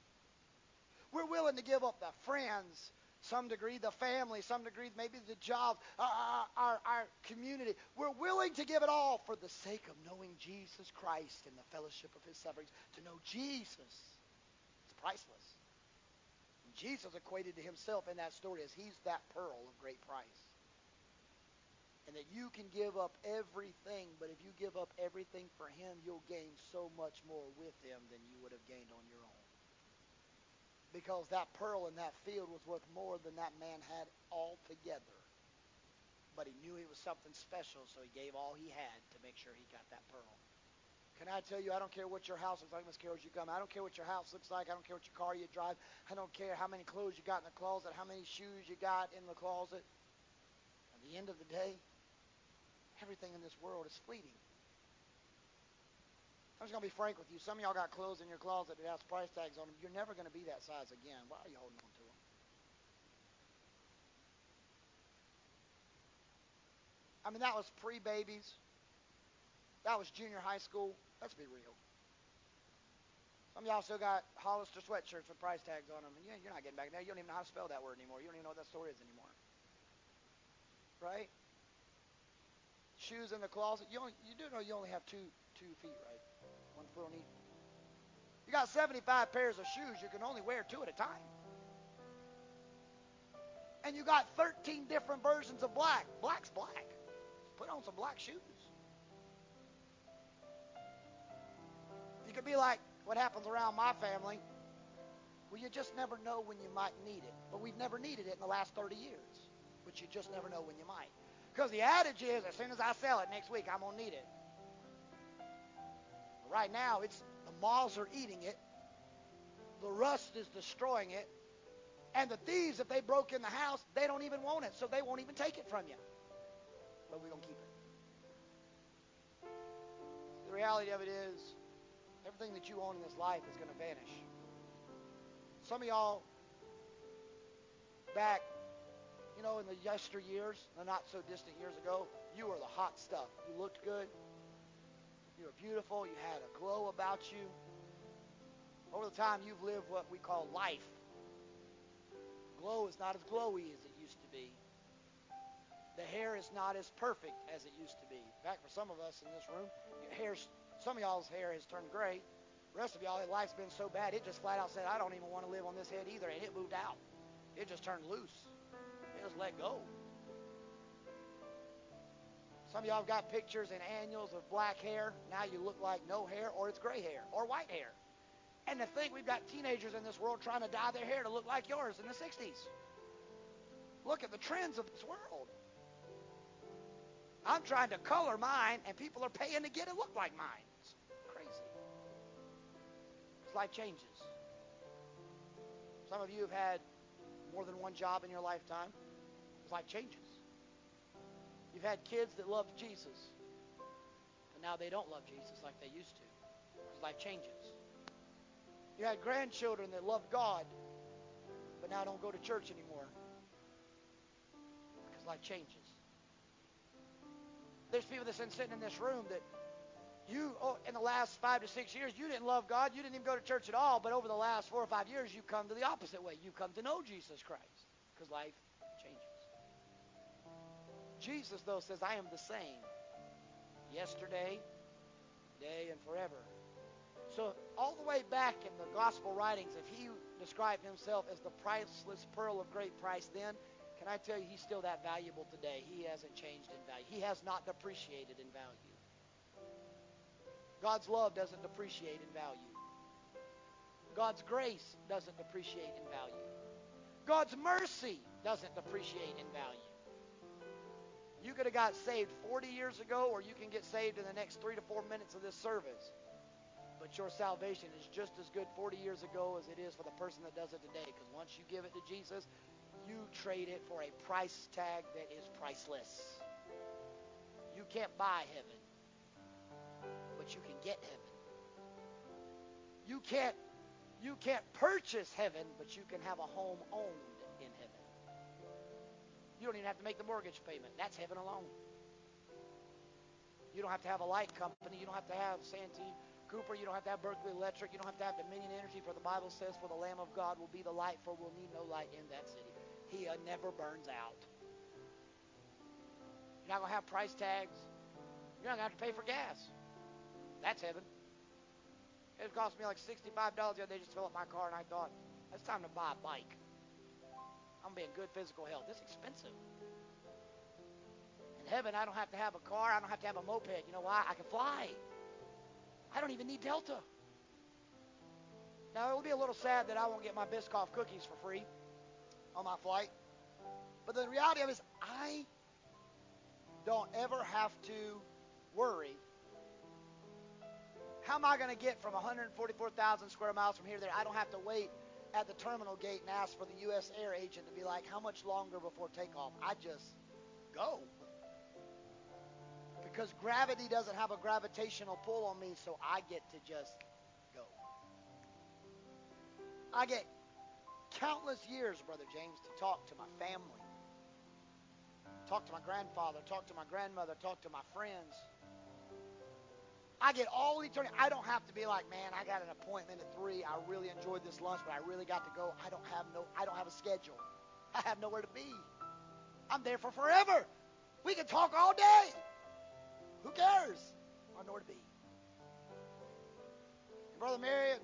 We're willing to give up the friends some degree the family, some degree maybe the job, our, our, our community. We're willing to give it all for the sake of knowing Jesus Christ and the fellowship of his sufferings. To know Jesus is priceless. And Jesus equated to himself in that story as he's that pearl of great price. and that you can give up everything, but if you give up everything for Him, you'll gain so much more with Him than you would have gained on your own. Because that pearl in that field was worth more than that man had altogether. But he knew it was something special, so he gave all he had to make sure he got that pearl. Can I tell you, I don't care what your house looks like, Miss Carol, as you come. I don't care what your house looks like. I don't care what your car you drive. I don't care how many clothes you got in the closet, how many shoes you got in the closet. At the end of the day, everything in this world is fleeting. I'm just to be frank with you. Some of y'all got clothes in your closet that has price tags on them. You're never to be that size again. Why are you holding on to them? I mean, that was pre babies. That was junior high school. Let's be real. Some of y'all still got Hollister sweatshirts with price tags on them. And you're not getting back there. You don't even know how to spell that word anymore. You don't even know what that store is anymore. Right? Shoes in the closet. You, only, you do know you only have two two feet, right? One foot on each. You got 75 pairs of shoes. You can only wear two at a time. And you got 13 different versions of black. Black's black. Put on some black shoes. You could be like what happens around my family. Well, you just never know when you might need it. But we've never needed it in the last 30 years. But you just never know when you might. Because the adage is, as soon as I sell it next week, I'm going to need it. Right now, it's the moths are eating it. The rust is destroying it. And the thieves, if they broke in the house, they don't even want it, so they won't even take it from you. But we're going to keep it. The reality of it is, everything that you own in this life is going to vanish. Some of y'all, back, you know, in the yesteryears, the not so distant years ago, you were the hot stuff. You looked good. You were beautiful. You had a glow about you. Over the time, you've lived what we call life. Glow is not as glowy as it used to be. The hair is not as perfect as it used to be. In fact, for some of us in this room, hair's, some of y'all's hair has turned gray. The rest of y'all, life's been so bad, it just flat out said, I don't even want to live on this head either, and it moved out. It just turned loose. It just let go. Some of y'all have got pictures and annuals of black hair. Now you look like no hair, or it's gray hair, or white hair. And to think we've got teenagers in this world trying to dye their hair to look like yours in the 60s. Look at the trends of this world. I'm trying to color mine, and people are paying to get it look like mine. It's crazy. As life changes. Some of you have had more than one job in your lifetime. Life changes. You've had kids that loved Jesus, but now they don't love Jesus like they used to. because life changes. You had grandchildren that loved God, but now don't go to church anymore because life changes. There's people that's been sitting in this room that you, oh, in the last five to six years, you didn't love God. You didn't even go to church at all. But over the last four or five years, you've come to the opposite way. You come to know Jesus Christ because life. Jesus, though, says, I am the same yesterday, today, and forever. So, all the way back in the gospel writings, if he described himself as the priceless pearl of great price then, can I tell you, he's still that valuable today. He hasn't changed in value, he has not depreciated in value. God's love doesn't depreciate in value. God's grace doesn't depreciate in value. God's mercy doesn't depreciate in value. You could have got saved 40 years ago, or you can get saved in the next three to four minutes of this service. But your salvation is just as good 40 years ago as it is for the person that does it today. Because once you give it to Jesus, you trade it for a price tag that is priceless. You can't buy heaven, but you can get heaven. You can't you can't purchase heaven, but you can have a home owned. You don't even have to make the mortgage payment. That's heaven alone. You don't have to have a light company. You don't have to have Santee Cooper. You don't have to have Berkeley Electric. You don't have to have Dominion Energy, for the Bible says, For the Lamb of God will be the light, for we'll need no light in that city. He uh, never burns out. You're not going to have price tags. You're not going to have to pay for gas. That's heaven. It cost me like $65 the other day just to fill up my car, and I thought, it's time to buy a bike. I'm being good physical health. It's expensive. In heaven, I don't have to have a car. I don't have to have a moped. You know why? I can fly. I don't even need Delta. Now, it will be a little sad that I won't get my Biscoff cookies for free on my flight. But the reality of it is, I don't ever have to worry. How am I going to get from 144,000 square miles from here to there? I don't have to wait at the terminal gate and ask for the U.S. air agent to be like, how much longer before takeoff? I just go. Because gravity doesn't have a gravitational pull on me, so I get to just go. I get countless years, Brother James, to talk to my family, talk to my grandfather, talk to my grandmother, talk to my friends. I get all eternity. I don't have to be like, man, I got an appointment at 3 really enjoyed this lunch, but I really got to go. I don't have no I don't have a schedule. I have nowhere to be. I'm there for forever. We can talk all day. Who cares? I know where to be. And Brother Marion,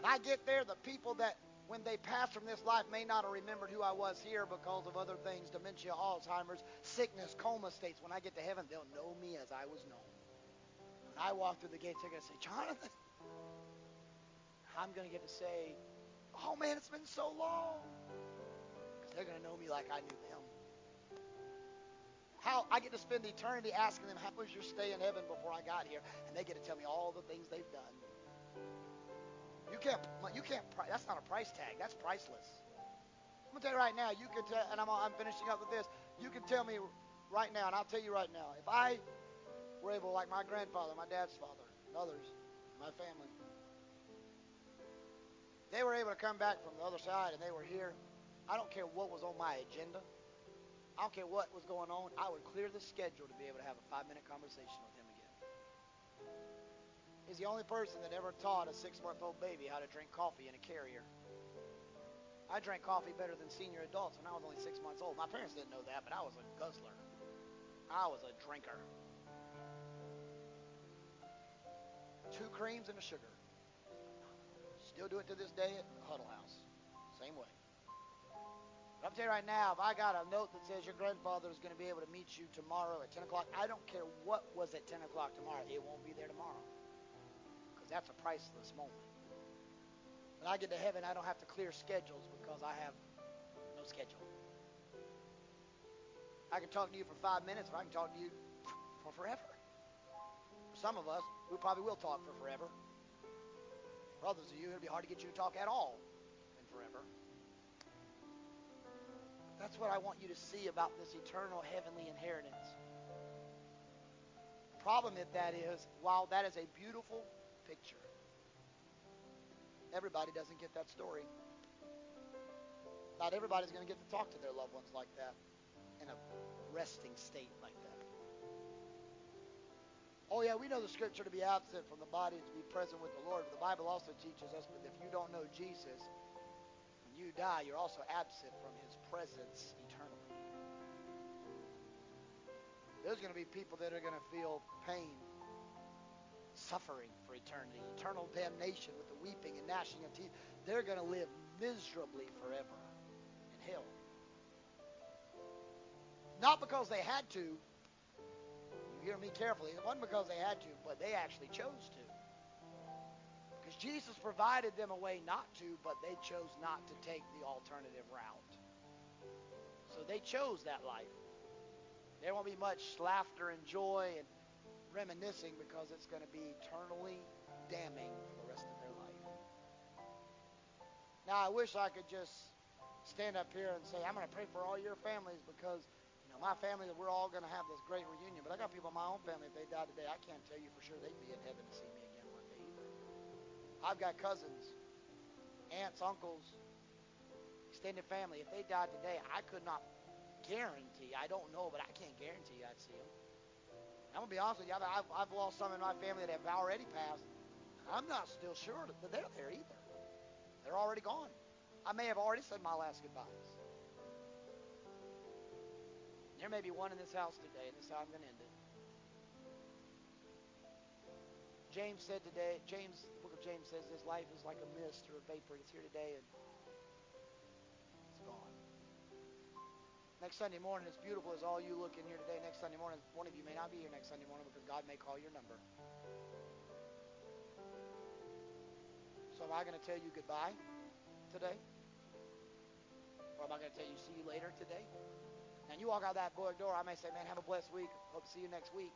when I get there, the people that when they pass from this life may not have remembered who I was here because of other things, dementia, Alzheimer's, sickness, coma states. When I get to heaven, they'll know me as I was known. When I walk through the gates, they're going to say, Jonathan. I'm going to get to say, oh man, it's been so long. Because they're going to know me like I knew them. How I get to spend eternity asking them, how was your stay in heaven before I got here? And they get to tell me all the things they've done. You can't, you can't, that's not a price tag. That's priceless. I'm going to tell you right now, you could tell, and I'm, I'm finishing up with this. You can tell me right now, and I'll tell you right now, if I were able, like my grandfather, my dad's father, and others, my family, they were able to come back from the other side and they were here. I don't care what was on my agenda. I don't care what was going on. I would clear the schedule to be able to have a five minute conversation with him again. He's the only person that ever taught a six month old baby how to drink coffee in a carrier. I drank coffee better than senior adults when I was only six months old. My parents didn't know that, but I was a guzzler. I was a drinker. Two creams and a sugar. Still do it to this day at Huddle House. Same way. But I'm telling you right now, if I got a note that says your grandfather is going to be able to meet you tomorrow at 10 o'clock, I don't care what was at 10 o'clock tomorrow. It won't be there tomorrow. Because that's a priceless moment. When I get to heaven, I don't have to clear schedules because I have no schedule. I can talk to you for five minutes, or I can talk to you for forever. For some of us, we probably will talk for forever. For others of you, it'll be hard to get you to talk at all in forever. That's what I want you to see about this eternal heavenly inheritance. The problem with that is, while that is a beautiful picture, everybody doesn't get that story. Not everybody's going to get to talk to their loved ones like that in a resting state like that. Oh, yeah, we know the scripture to be absent from the body and to be present with the Lord. But the Bible also teaches us that if you don't know Jesus, when you die, you're also absent from his presence eternally. There's going to be people that are going to feel pain, suffering for eternity, eternal damnation with the weeping and gnashing of teeth. They're going to live miserably forever in hell. Not because they had to, hear me carefully. It wasn't because they had to, but they actually chose to. Because Jesus provided them a way not to, but they chose not to take the alternative route. So they chose that life. There won't be much laughter and joy and reminiscing because it's going to be eternally damning for the rest of their life. Now, I wish I could just stand up here and say, I'm going to pray for all your families because my family, we're all going to have this great reunion. But I got people in my own family, if they died today, I can't tell you for sure they'd be in heaven to see me again one day either. I've got cousins, aunts, uncles, extended family. If they died today, I could not guarantee, I don't know, but I can't guarantee I'd see them. I'm going to be honest with you, I've, I've lost some in my family that have already passed. I'm not still sure that they're there either. They're already gone. I may have already said my last goodbyes. There may be one in this house today, and this is how I'm going to end it. James said today, James, the book of James says this life is like a mist or a vapor. It's here today and it's gone. Next Sunday morning, as beautiful as all you look in here today, next Sunday morning, one of you may not be here next Sunday morning because God may call your number. So am I going to tell you goodbye today? Or am I going to tell you see you later today? And you walk out that door, I may say, man, have a blessed week. Hope to see you next week.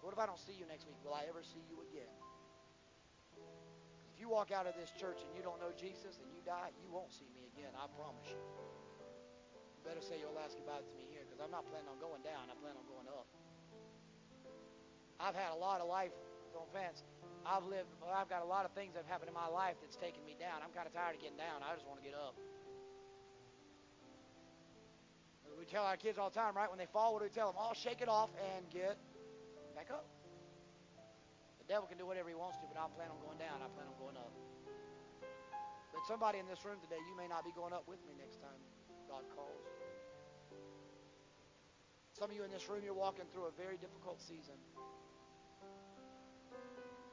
What if I don't see you next week? Will I ever see you again? If you walk out of this church and you don't know Jesus and you die, you won't see me again. I promise you. You better say your last goodbye to me here because I'm not planning on going down. I plan on going up. I've had a lot of life, no offense. I've lived, I've got a lot of things that have happened in my life that's taken me down. I'm kind of tired of getting down. I just want to get up. We tell our kids all the time, right? When they fall, what do we tell them? Oh, shake it off and get back up. The devil can do whatever he wants to, but I plan on going down. I plan on going up. But somebody in this room today, you may not be going up with me next time God calls. Some of you in this room, you're walking through a very difficult season.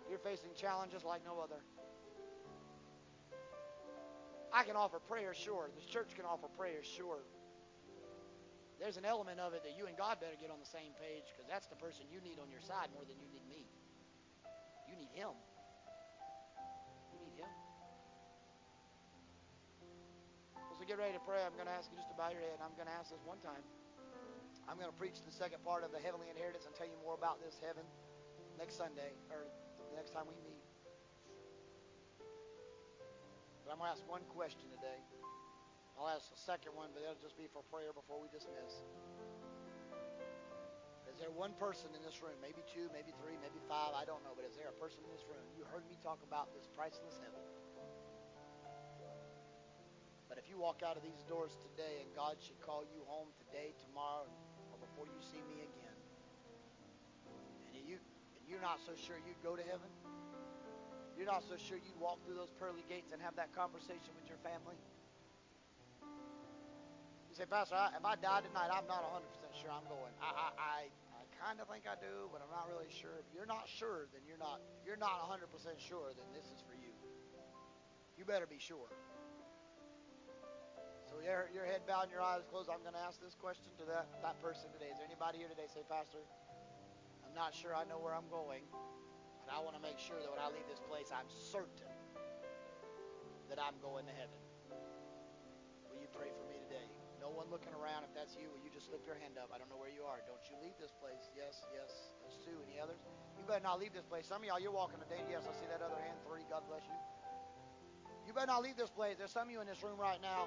You're facing challenges like no other. I can offer prayer, sure. The church can offer prayer, sure. There's an element of it that you and God better get on the same page because that's the person you need on your side more than you need me. You need Him. You need Him. We get ready to pray, I'm going to ask you just to bow your head. I'm going to ask this one time. I'm going to preach the second part of the heavenly inheritance and tell you more about this heaven next Sunday or the next time we meet. But I'm going to ask one question today. I'll ask a second one, but that'll just be for prayer before we dismiss. Is there one person in this room, maybe two, maybe three, maybe five, I don't know, but is there a person in this room? You heard me talk about this priceless heaven. But if you walk out of these doors today and God should call you home today, tomorrow, or before you see me again, and you and you're not so sure you'd go to heaven, you're not so sure you'd walk through those pearly gates and have that conversation with your family. Say, Pastor, I, if I die tonight, I'm not 100% sure I'm going. I, I, I, I kind of think I do, but I'm not really sure. If you're not sure, then you're not. You're not 100% sure, then this is for you. You better be sure. So your, your head bowed and your eyes closed. I'm going to ask this question to that, that person today. Is there anybody here today say, Pastor, I'm not sure I know where I'm going, but I want to make sure that when I leave this place, I'm certain that I'm going to heaven. Will you pray for? No one looking around. If that's you, will you just slip your hand up? I don't know where you are. Don't you leave this place. Yes, yes. That's two. Any others? You better not leave this place. Some of y'all, you're walking today. Yes, I see that other hand. Three. God bless you. You better not leave this place. There's some of you in this room right now.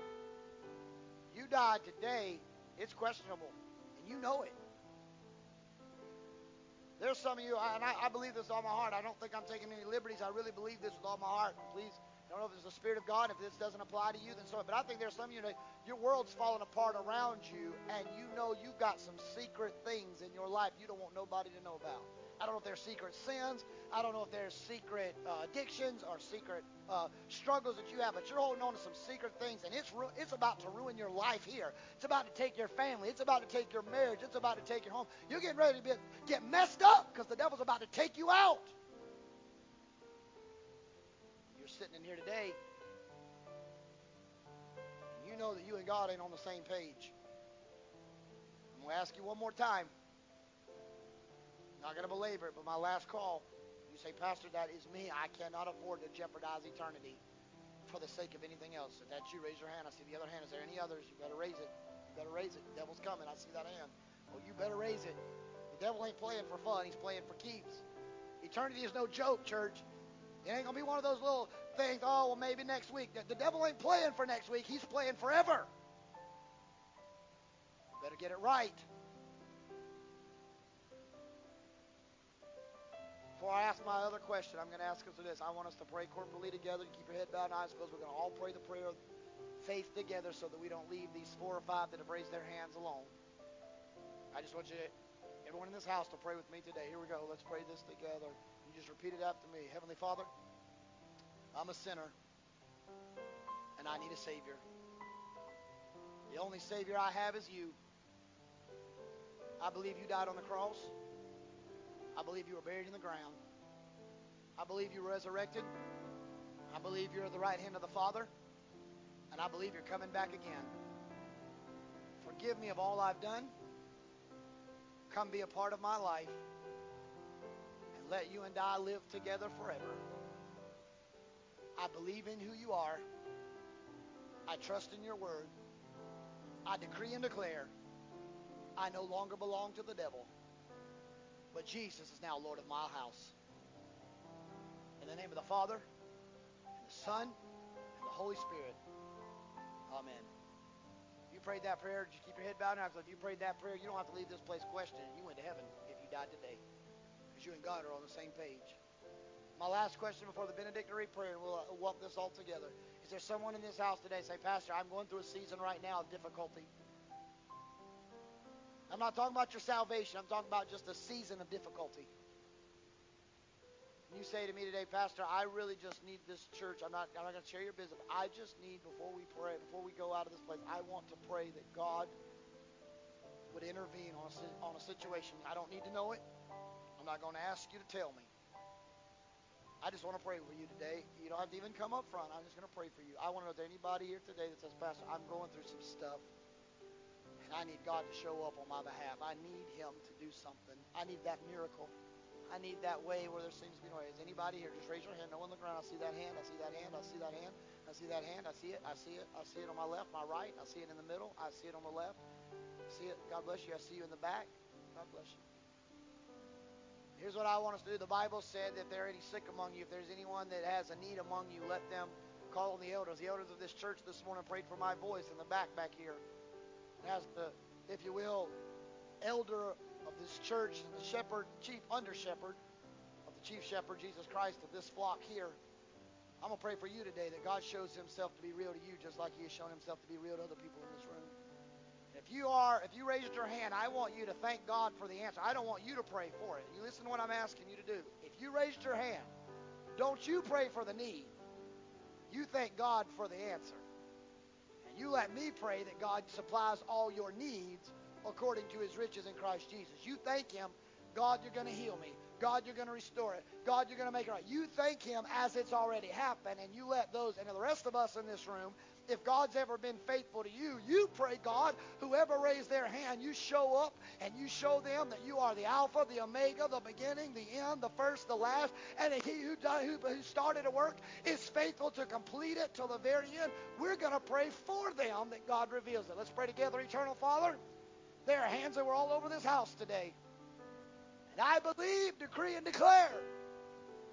You died today. It's questionable, and you know it. There's some of you, and I, I believe this with all my heart. I don't think I'm taking any liberties. I really believe this with all my heart. Please I don't know if it's the Spirit of God. If this doesn't apply to you, then so. But I think there's some you that your world's falling apart around you, and you know you've got some secret things in your life you don't want nobody to know about. I don't know if they're secret sins. I don't know if there's secret uh, addictions or secret uh, struggles that you have, but you're holding on to some secret things, and it's ru- it's about to ruin your life here. It's about to take your family. It's about to take your marriage. It's about to take your home. You're getting ready to be, get messed up because the devil's about to take you out. Sitting in here today, you know that you and God ain't on the same page. I'm going to ask you one more time. Not going to belabor it, but my last call. You say, Pastor, that is me. I cannot afford to jeopardize eternity for the sake of anything else. If that's you, raise your hand. I see the other hand. Is there any others? You better raise it. You better raise it. The devil's coming. I see that hand. Oh, you better raise it. The devil ain't playing for fun. He's playing for keeps. Eternity is no joke, church. It ain't going to be one of those little things, oh, well, maybe next week. The, devil ain't playing for next week. He's playing forever. Better get it right. Before I ask my other question, I'm going to ask us this. I want us to pray corporately together. Keep your head bowed and eyes closed. We're going to all pray the prayer of faith together so that we don't leave these four or five that have raised their hands alone. I just want you, everyone in this house, to pray with me today. Here we go. Let's pray this together. You just repeat it after me. Heavenly Father, I'm a sinner and I need a Savior. The only Savior I have is you. I believe you died on the cross. I believe you were buried in the ground. I believe you were resurrected. I believe you're at the right hand of the Father. And I believe you're coming back again Forgive me of all I've done. Come be a part of my life. And let you and I live together forever. I believe in who you are. I trust in your word. I decree and declare I no longer belong to the devil, but Jesus is now Lord of my house. In the name of the Father, and the Son, and the Holy Spirit. Amen. If you prayed that prayer, just you keep your head bowed down. If you prayed that prayer, you don't have to leave this place questioning. You went to heaven if you died today. Because you and God are on the same page. My last question before the benedictory prayer, we'll uh, walk this all together. Is there someone in this house today say, Pastor, I'm going through a season right now of difficulty? I'm not talking about your salvation. I'm talking about just a season of difficulty. And you say to me today, Pastor, I really just need this church. I'm not, I'm not going to share your business. I just need, before we pray, before we go out of this place, I want to pray that God would intervene on a, on a situation. I don't need to know it. I'm not going to ask you to tell me. I just want to pray for you today. You don't have to even come up front. I'm just going to pray for you. I want to know if there's anybody here today that says, Pastor, I'm going through some stuff. And I need God to show up on my behalf. I need Him to do something. I need that miracle. I need that way where there seems to be no way. Is anybody here? Just raise your hand. No one on the ground. I see that hand. I see that hand. I see that hand. I see that hand. I see it. I see it. I see it on my left, my right. I see it in the middle. I see it on the left. I see it. God bless you. I see you in the back. God bless you. Here's what I want us to do. The Bible said that if there are any sick among you, if there's anyone that has a need among you, let them call on the elders. The elders of this church this morning prayed for my voice in the back back here. As the, if you will, elder of this church and the shepherd, chief under shepherd of the chief shepherd, Jesus Christ, of this flock here, I'm going to pray for you today that God shows himself to be real to you just like he has shown himself to be real to other people in this room. If you are, if you raised your hand, I want you to thank God for the answer. I don't want you to pray for it. You listen to what I'm asking you to do. If you raised your hand, don't you pray for the need. You thank God for the answer. And you let me pray that God supplies all your needs according to his riches in Christ Jesus. You thank him, God, you're going to heal me. God, you're going to restore it. God, you're going to make it right. You thank him as it's already happened, and you let those, and the rest of us in this room, if God's ever been faithful to you, you pray, God, whoever raised their hand, you show up and you show them that you are the Alpha, the Omega, the beginning, the end, the first, the last, and he who, who, who started a work is faithful to complete it till the very end. We're going to pray for them that God reveals it. Let's pray together, Eternal Father. There are hands that were all over this house today. And I believe, decree, and declare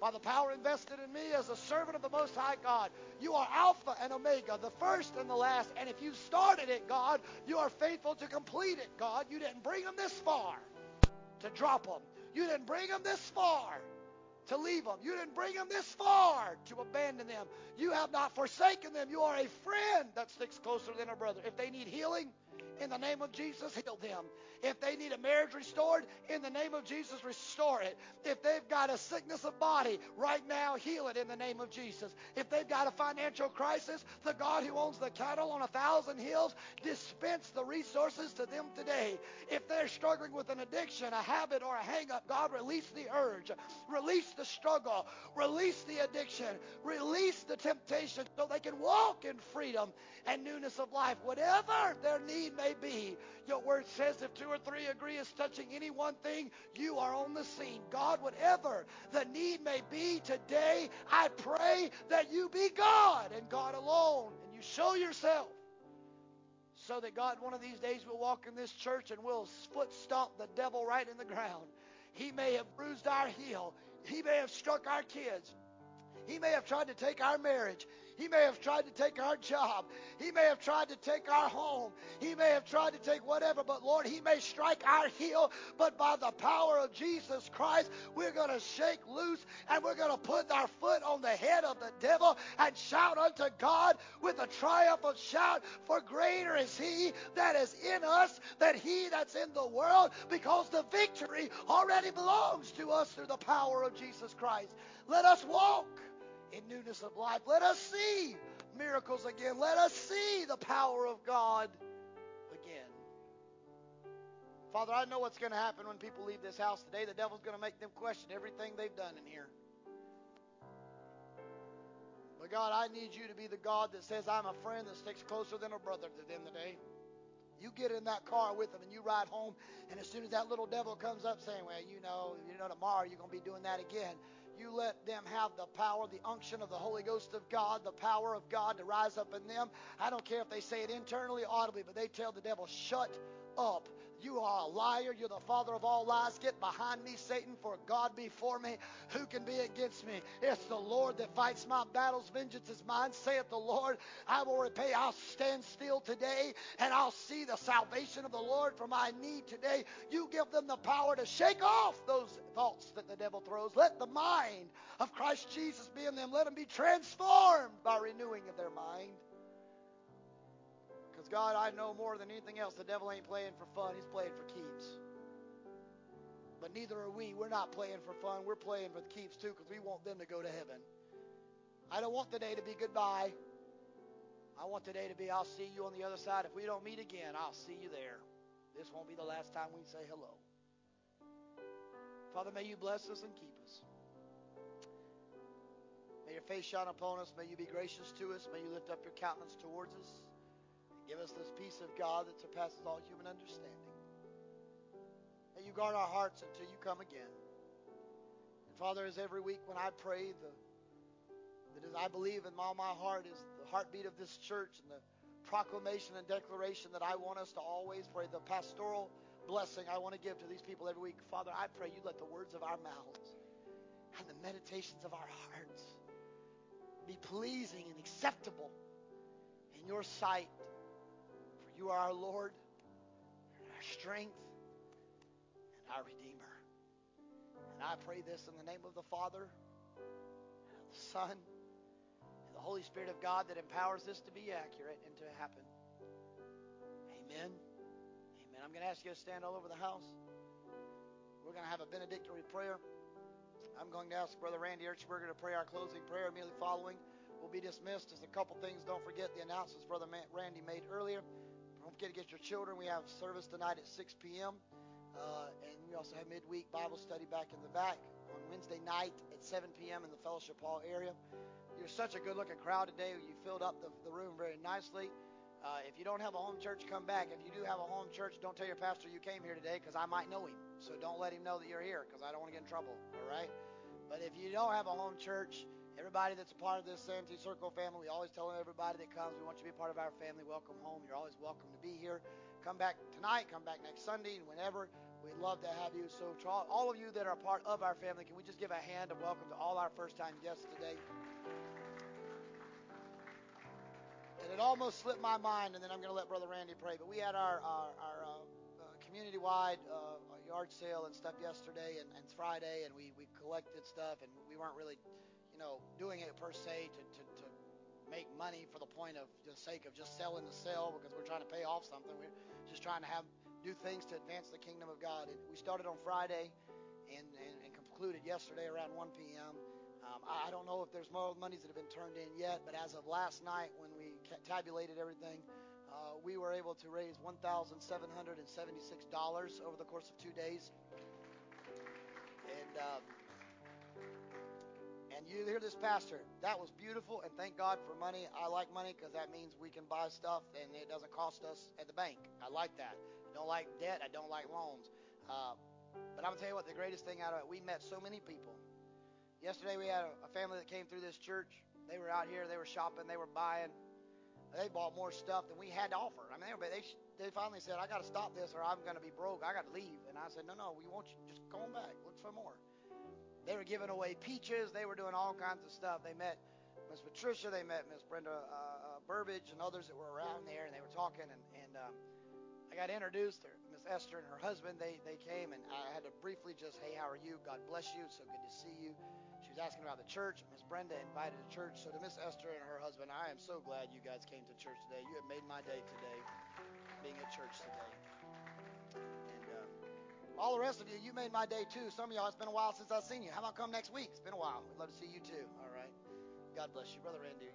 by the power invested in me as a servant of the Most High God. You are Alpha and Omega, the first and the last. And if you started it, God, you are faithful to complete it, God. You didn't bring them this far to drop them. You didn't bring them this far to leave them. You didn't bring them this far to abandon them. You have not forsaken them. You are a friend that sticks closer than a brother. If they need healing, in the name of Jesus, heal them. If they need a marriage restored, in the name of Jesus, restore it. If they've got a sickness of body, right now, heal it in the name of Jesus. If they've got a financial crisis, the God who owns the cattle on a thousand hills, dispense the resources to them today. If they're struggling with an addiction, a habit, or a hang-up, God, release the urge, release the struggle, release the addiction, release the temptation so they can walk in freedom and newness of life. Whatever their need may be, your word says if two or three agree as touching any one thing, you are on the scene. God, whatever the need may be today, I pray that you be God and God alone, and you show yourself so that God, one of these days, will walk in this church and we'll foot stomp the devil right in the ground. He may have bruised our heel. He may have struck our kids. He may have tried to take our marriage. He may have tried to take our job. He may have tried to take our home. He may have tried to take whatever, but Lord, He may strike our heel. But by the power of Jesus Christ, we're going to shake loose and we're going to put our foot on the head of the devil and shout unto God with a triumphant shout, For greater is He that is in us than He that's in the world, because the victory already belongs to us through the power of Jesus Christ. Let us walk in newness of life. Let us see miracles again. Let us see the power of God again. Father, I know what's going to happen when people leave this house today. The devil's going to make them question everything they've done in here. But God, I need you to be the God that says, I'm a friend that sticks closer than a brother to them today. You get in that car with them and you ride home, and as soon as that little devil comes up saying, Well, you know, you know, tomorrow you're going to be doing that again, you let them have the power, the unction of the Holy Ghost of God, the power of God to rise up in them. I don't care if they say it internally, audibly, but they tell the devil, Shut up. You are a liar. You're the father of all lies. Get behind me, Satan, for God before me. Who can be against me? It's the Lord that fights my battles. Vengeance is mine, saith the Lord. I will repay. I'll stand still today and I'll see the salvation of the Lord for my need today. You give them the power to shake off those thoughts that the devil throws. Let the mind of Christ Jesus be in them. Let them be transformed by renewing of their mind. Because, God, I know more than anything else, the devil ain't playing for fun, he's playing for keeps. But neither are we. We're not playing for fun, we're playing for the keeps too, because we want them to go to heaven. I don't want today to be goodbye. I want today to be, I'll see you on the other side. If we don't meet again, I'll see you there. This won't be the last time we say hello. Father, may you bless us and keep us. May your face shine upon us. May you be gracious to us. May you lift up your countenance towards us. Give us this peace of God that surpasses all human understanding. May you guard our hearts until you come again. And Father, as every week when I pray, the, that as I believe in all my heart is the heartbeat of this church and the proclamation and declaration that I want us to always pray, the pastoral blessing I want to give to these people every week. Father, I pray you let the words of our mouths and the meditations of our hearts be pleasing and acceptable in your sight. You are our Lord, our strength, and our Redeemer. And I pray this in the name of the Father, the Son, and the Holy Spirit of God that empowers this to be accurate and to happen. Amen. Amen. I'm going to ask you to stand all over the house. We're going to have a benedictory prayer. I'm going to ask Brother Randy Erchberger to pray our closing prayer immediately following. We'll be dismissed. There's a couple things. Don't forget the announcements Brother Randy made earlier. Don't forget to get your children. We have service tonight at 6 p.m. Uh, and we also have midweek Bible study back in the back on Wednesday night at 7 p.m. in the fellowship hall area. You're such a good looking crowd today. You filled up the, the room very nicely. Uh, if you don't have a home church, come back. If you do have a home church, don't tell your pastor you came here today because I might know him. So don't let him know that you're here because I don't want to get in trouble. All right? But if you don't have a home church, everybody that's a part of this Sanity Circle family, we always tell everybody that comes, we want you to be a part of our family. Welcome home. You're always welcome to be here. Come back tonight, come back next Sunday, and whenever. We'd love to have you. So, to all, all of you that are part of our family, can we just give a hand of welcome to all our first time guests today? And it almost slipped my mind, and then I'm going to let Brother Randy pray. But we had our, our, our uh, uh, community wide uh, yard sale and stuff yesterday and, and Friday, and we, we collected stuff, and we weren't really, you know, doing it per se to, to, to make money for the point of the sake of just selling the sale because we're trying to pay off something. We're just trying to have do things to advance the kingdom of God. And we started on Friday and, and, and concluded yesterday around 1 p.m. Um, I don't know if there's more monies that have been turned in yet, but as of last night when we tabulated everything, uh, we were able to raise $1,776 over the course of two days. And um, and you hear this, Pastor, that was beautiful, and thank God for money. I like money because that means we can buy stuff and it doesn't cost us at the bank. I like that. I don't like debt. I don't like loans. Uh, but I'm going to tell you what, the greatest thing out of it, we met so many people. Yesterday we had a, a family that came through this church. They were out here, they were shopping, they were buying. They bought more stuff than we had to offer. I mean, they, they, finally said, I got to stop this or I'm going to be broke. I got to leave. And I said, no, no, we want you, just go on back. Look for more. They were giving away peaches. They were doing all kinds of stuff. They met Miss Patricia. They met Miss Brenda uh, uh, Burbage and others that were around there, and they were talking. And, and um, I got introduced to Miss Esther and her husband. They they came, and I had to briefly just, hey, how are you? God bless you. It's so good to see you. She was asking about the church. Miss Brenda invited the church. So to Miss Esther and her husband, I am so glad you guys came to church today. You have made my day today, being at church today all the rest of you, you made my day too. Some of y'all, it's been a while since I've seen you. How about come next week? It's been a while. We'd love to see you too. All right. God bless you. Brother Randy.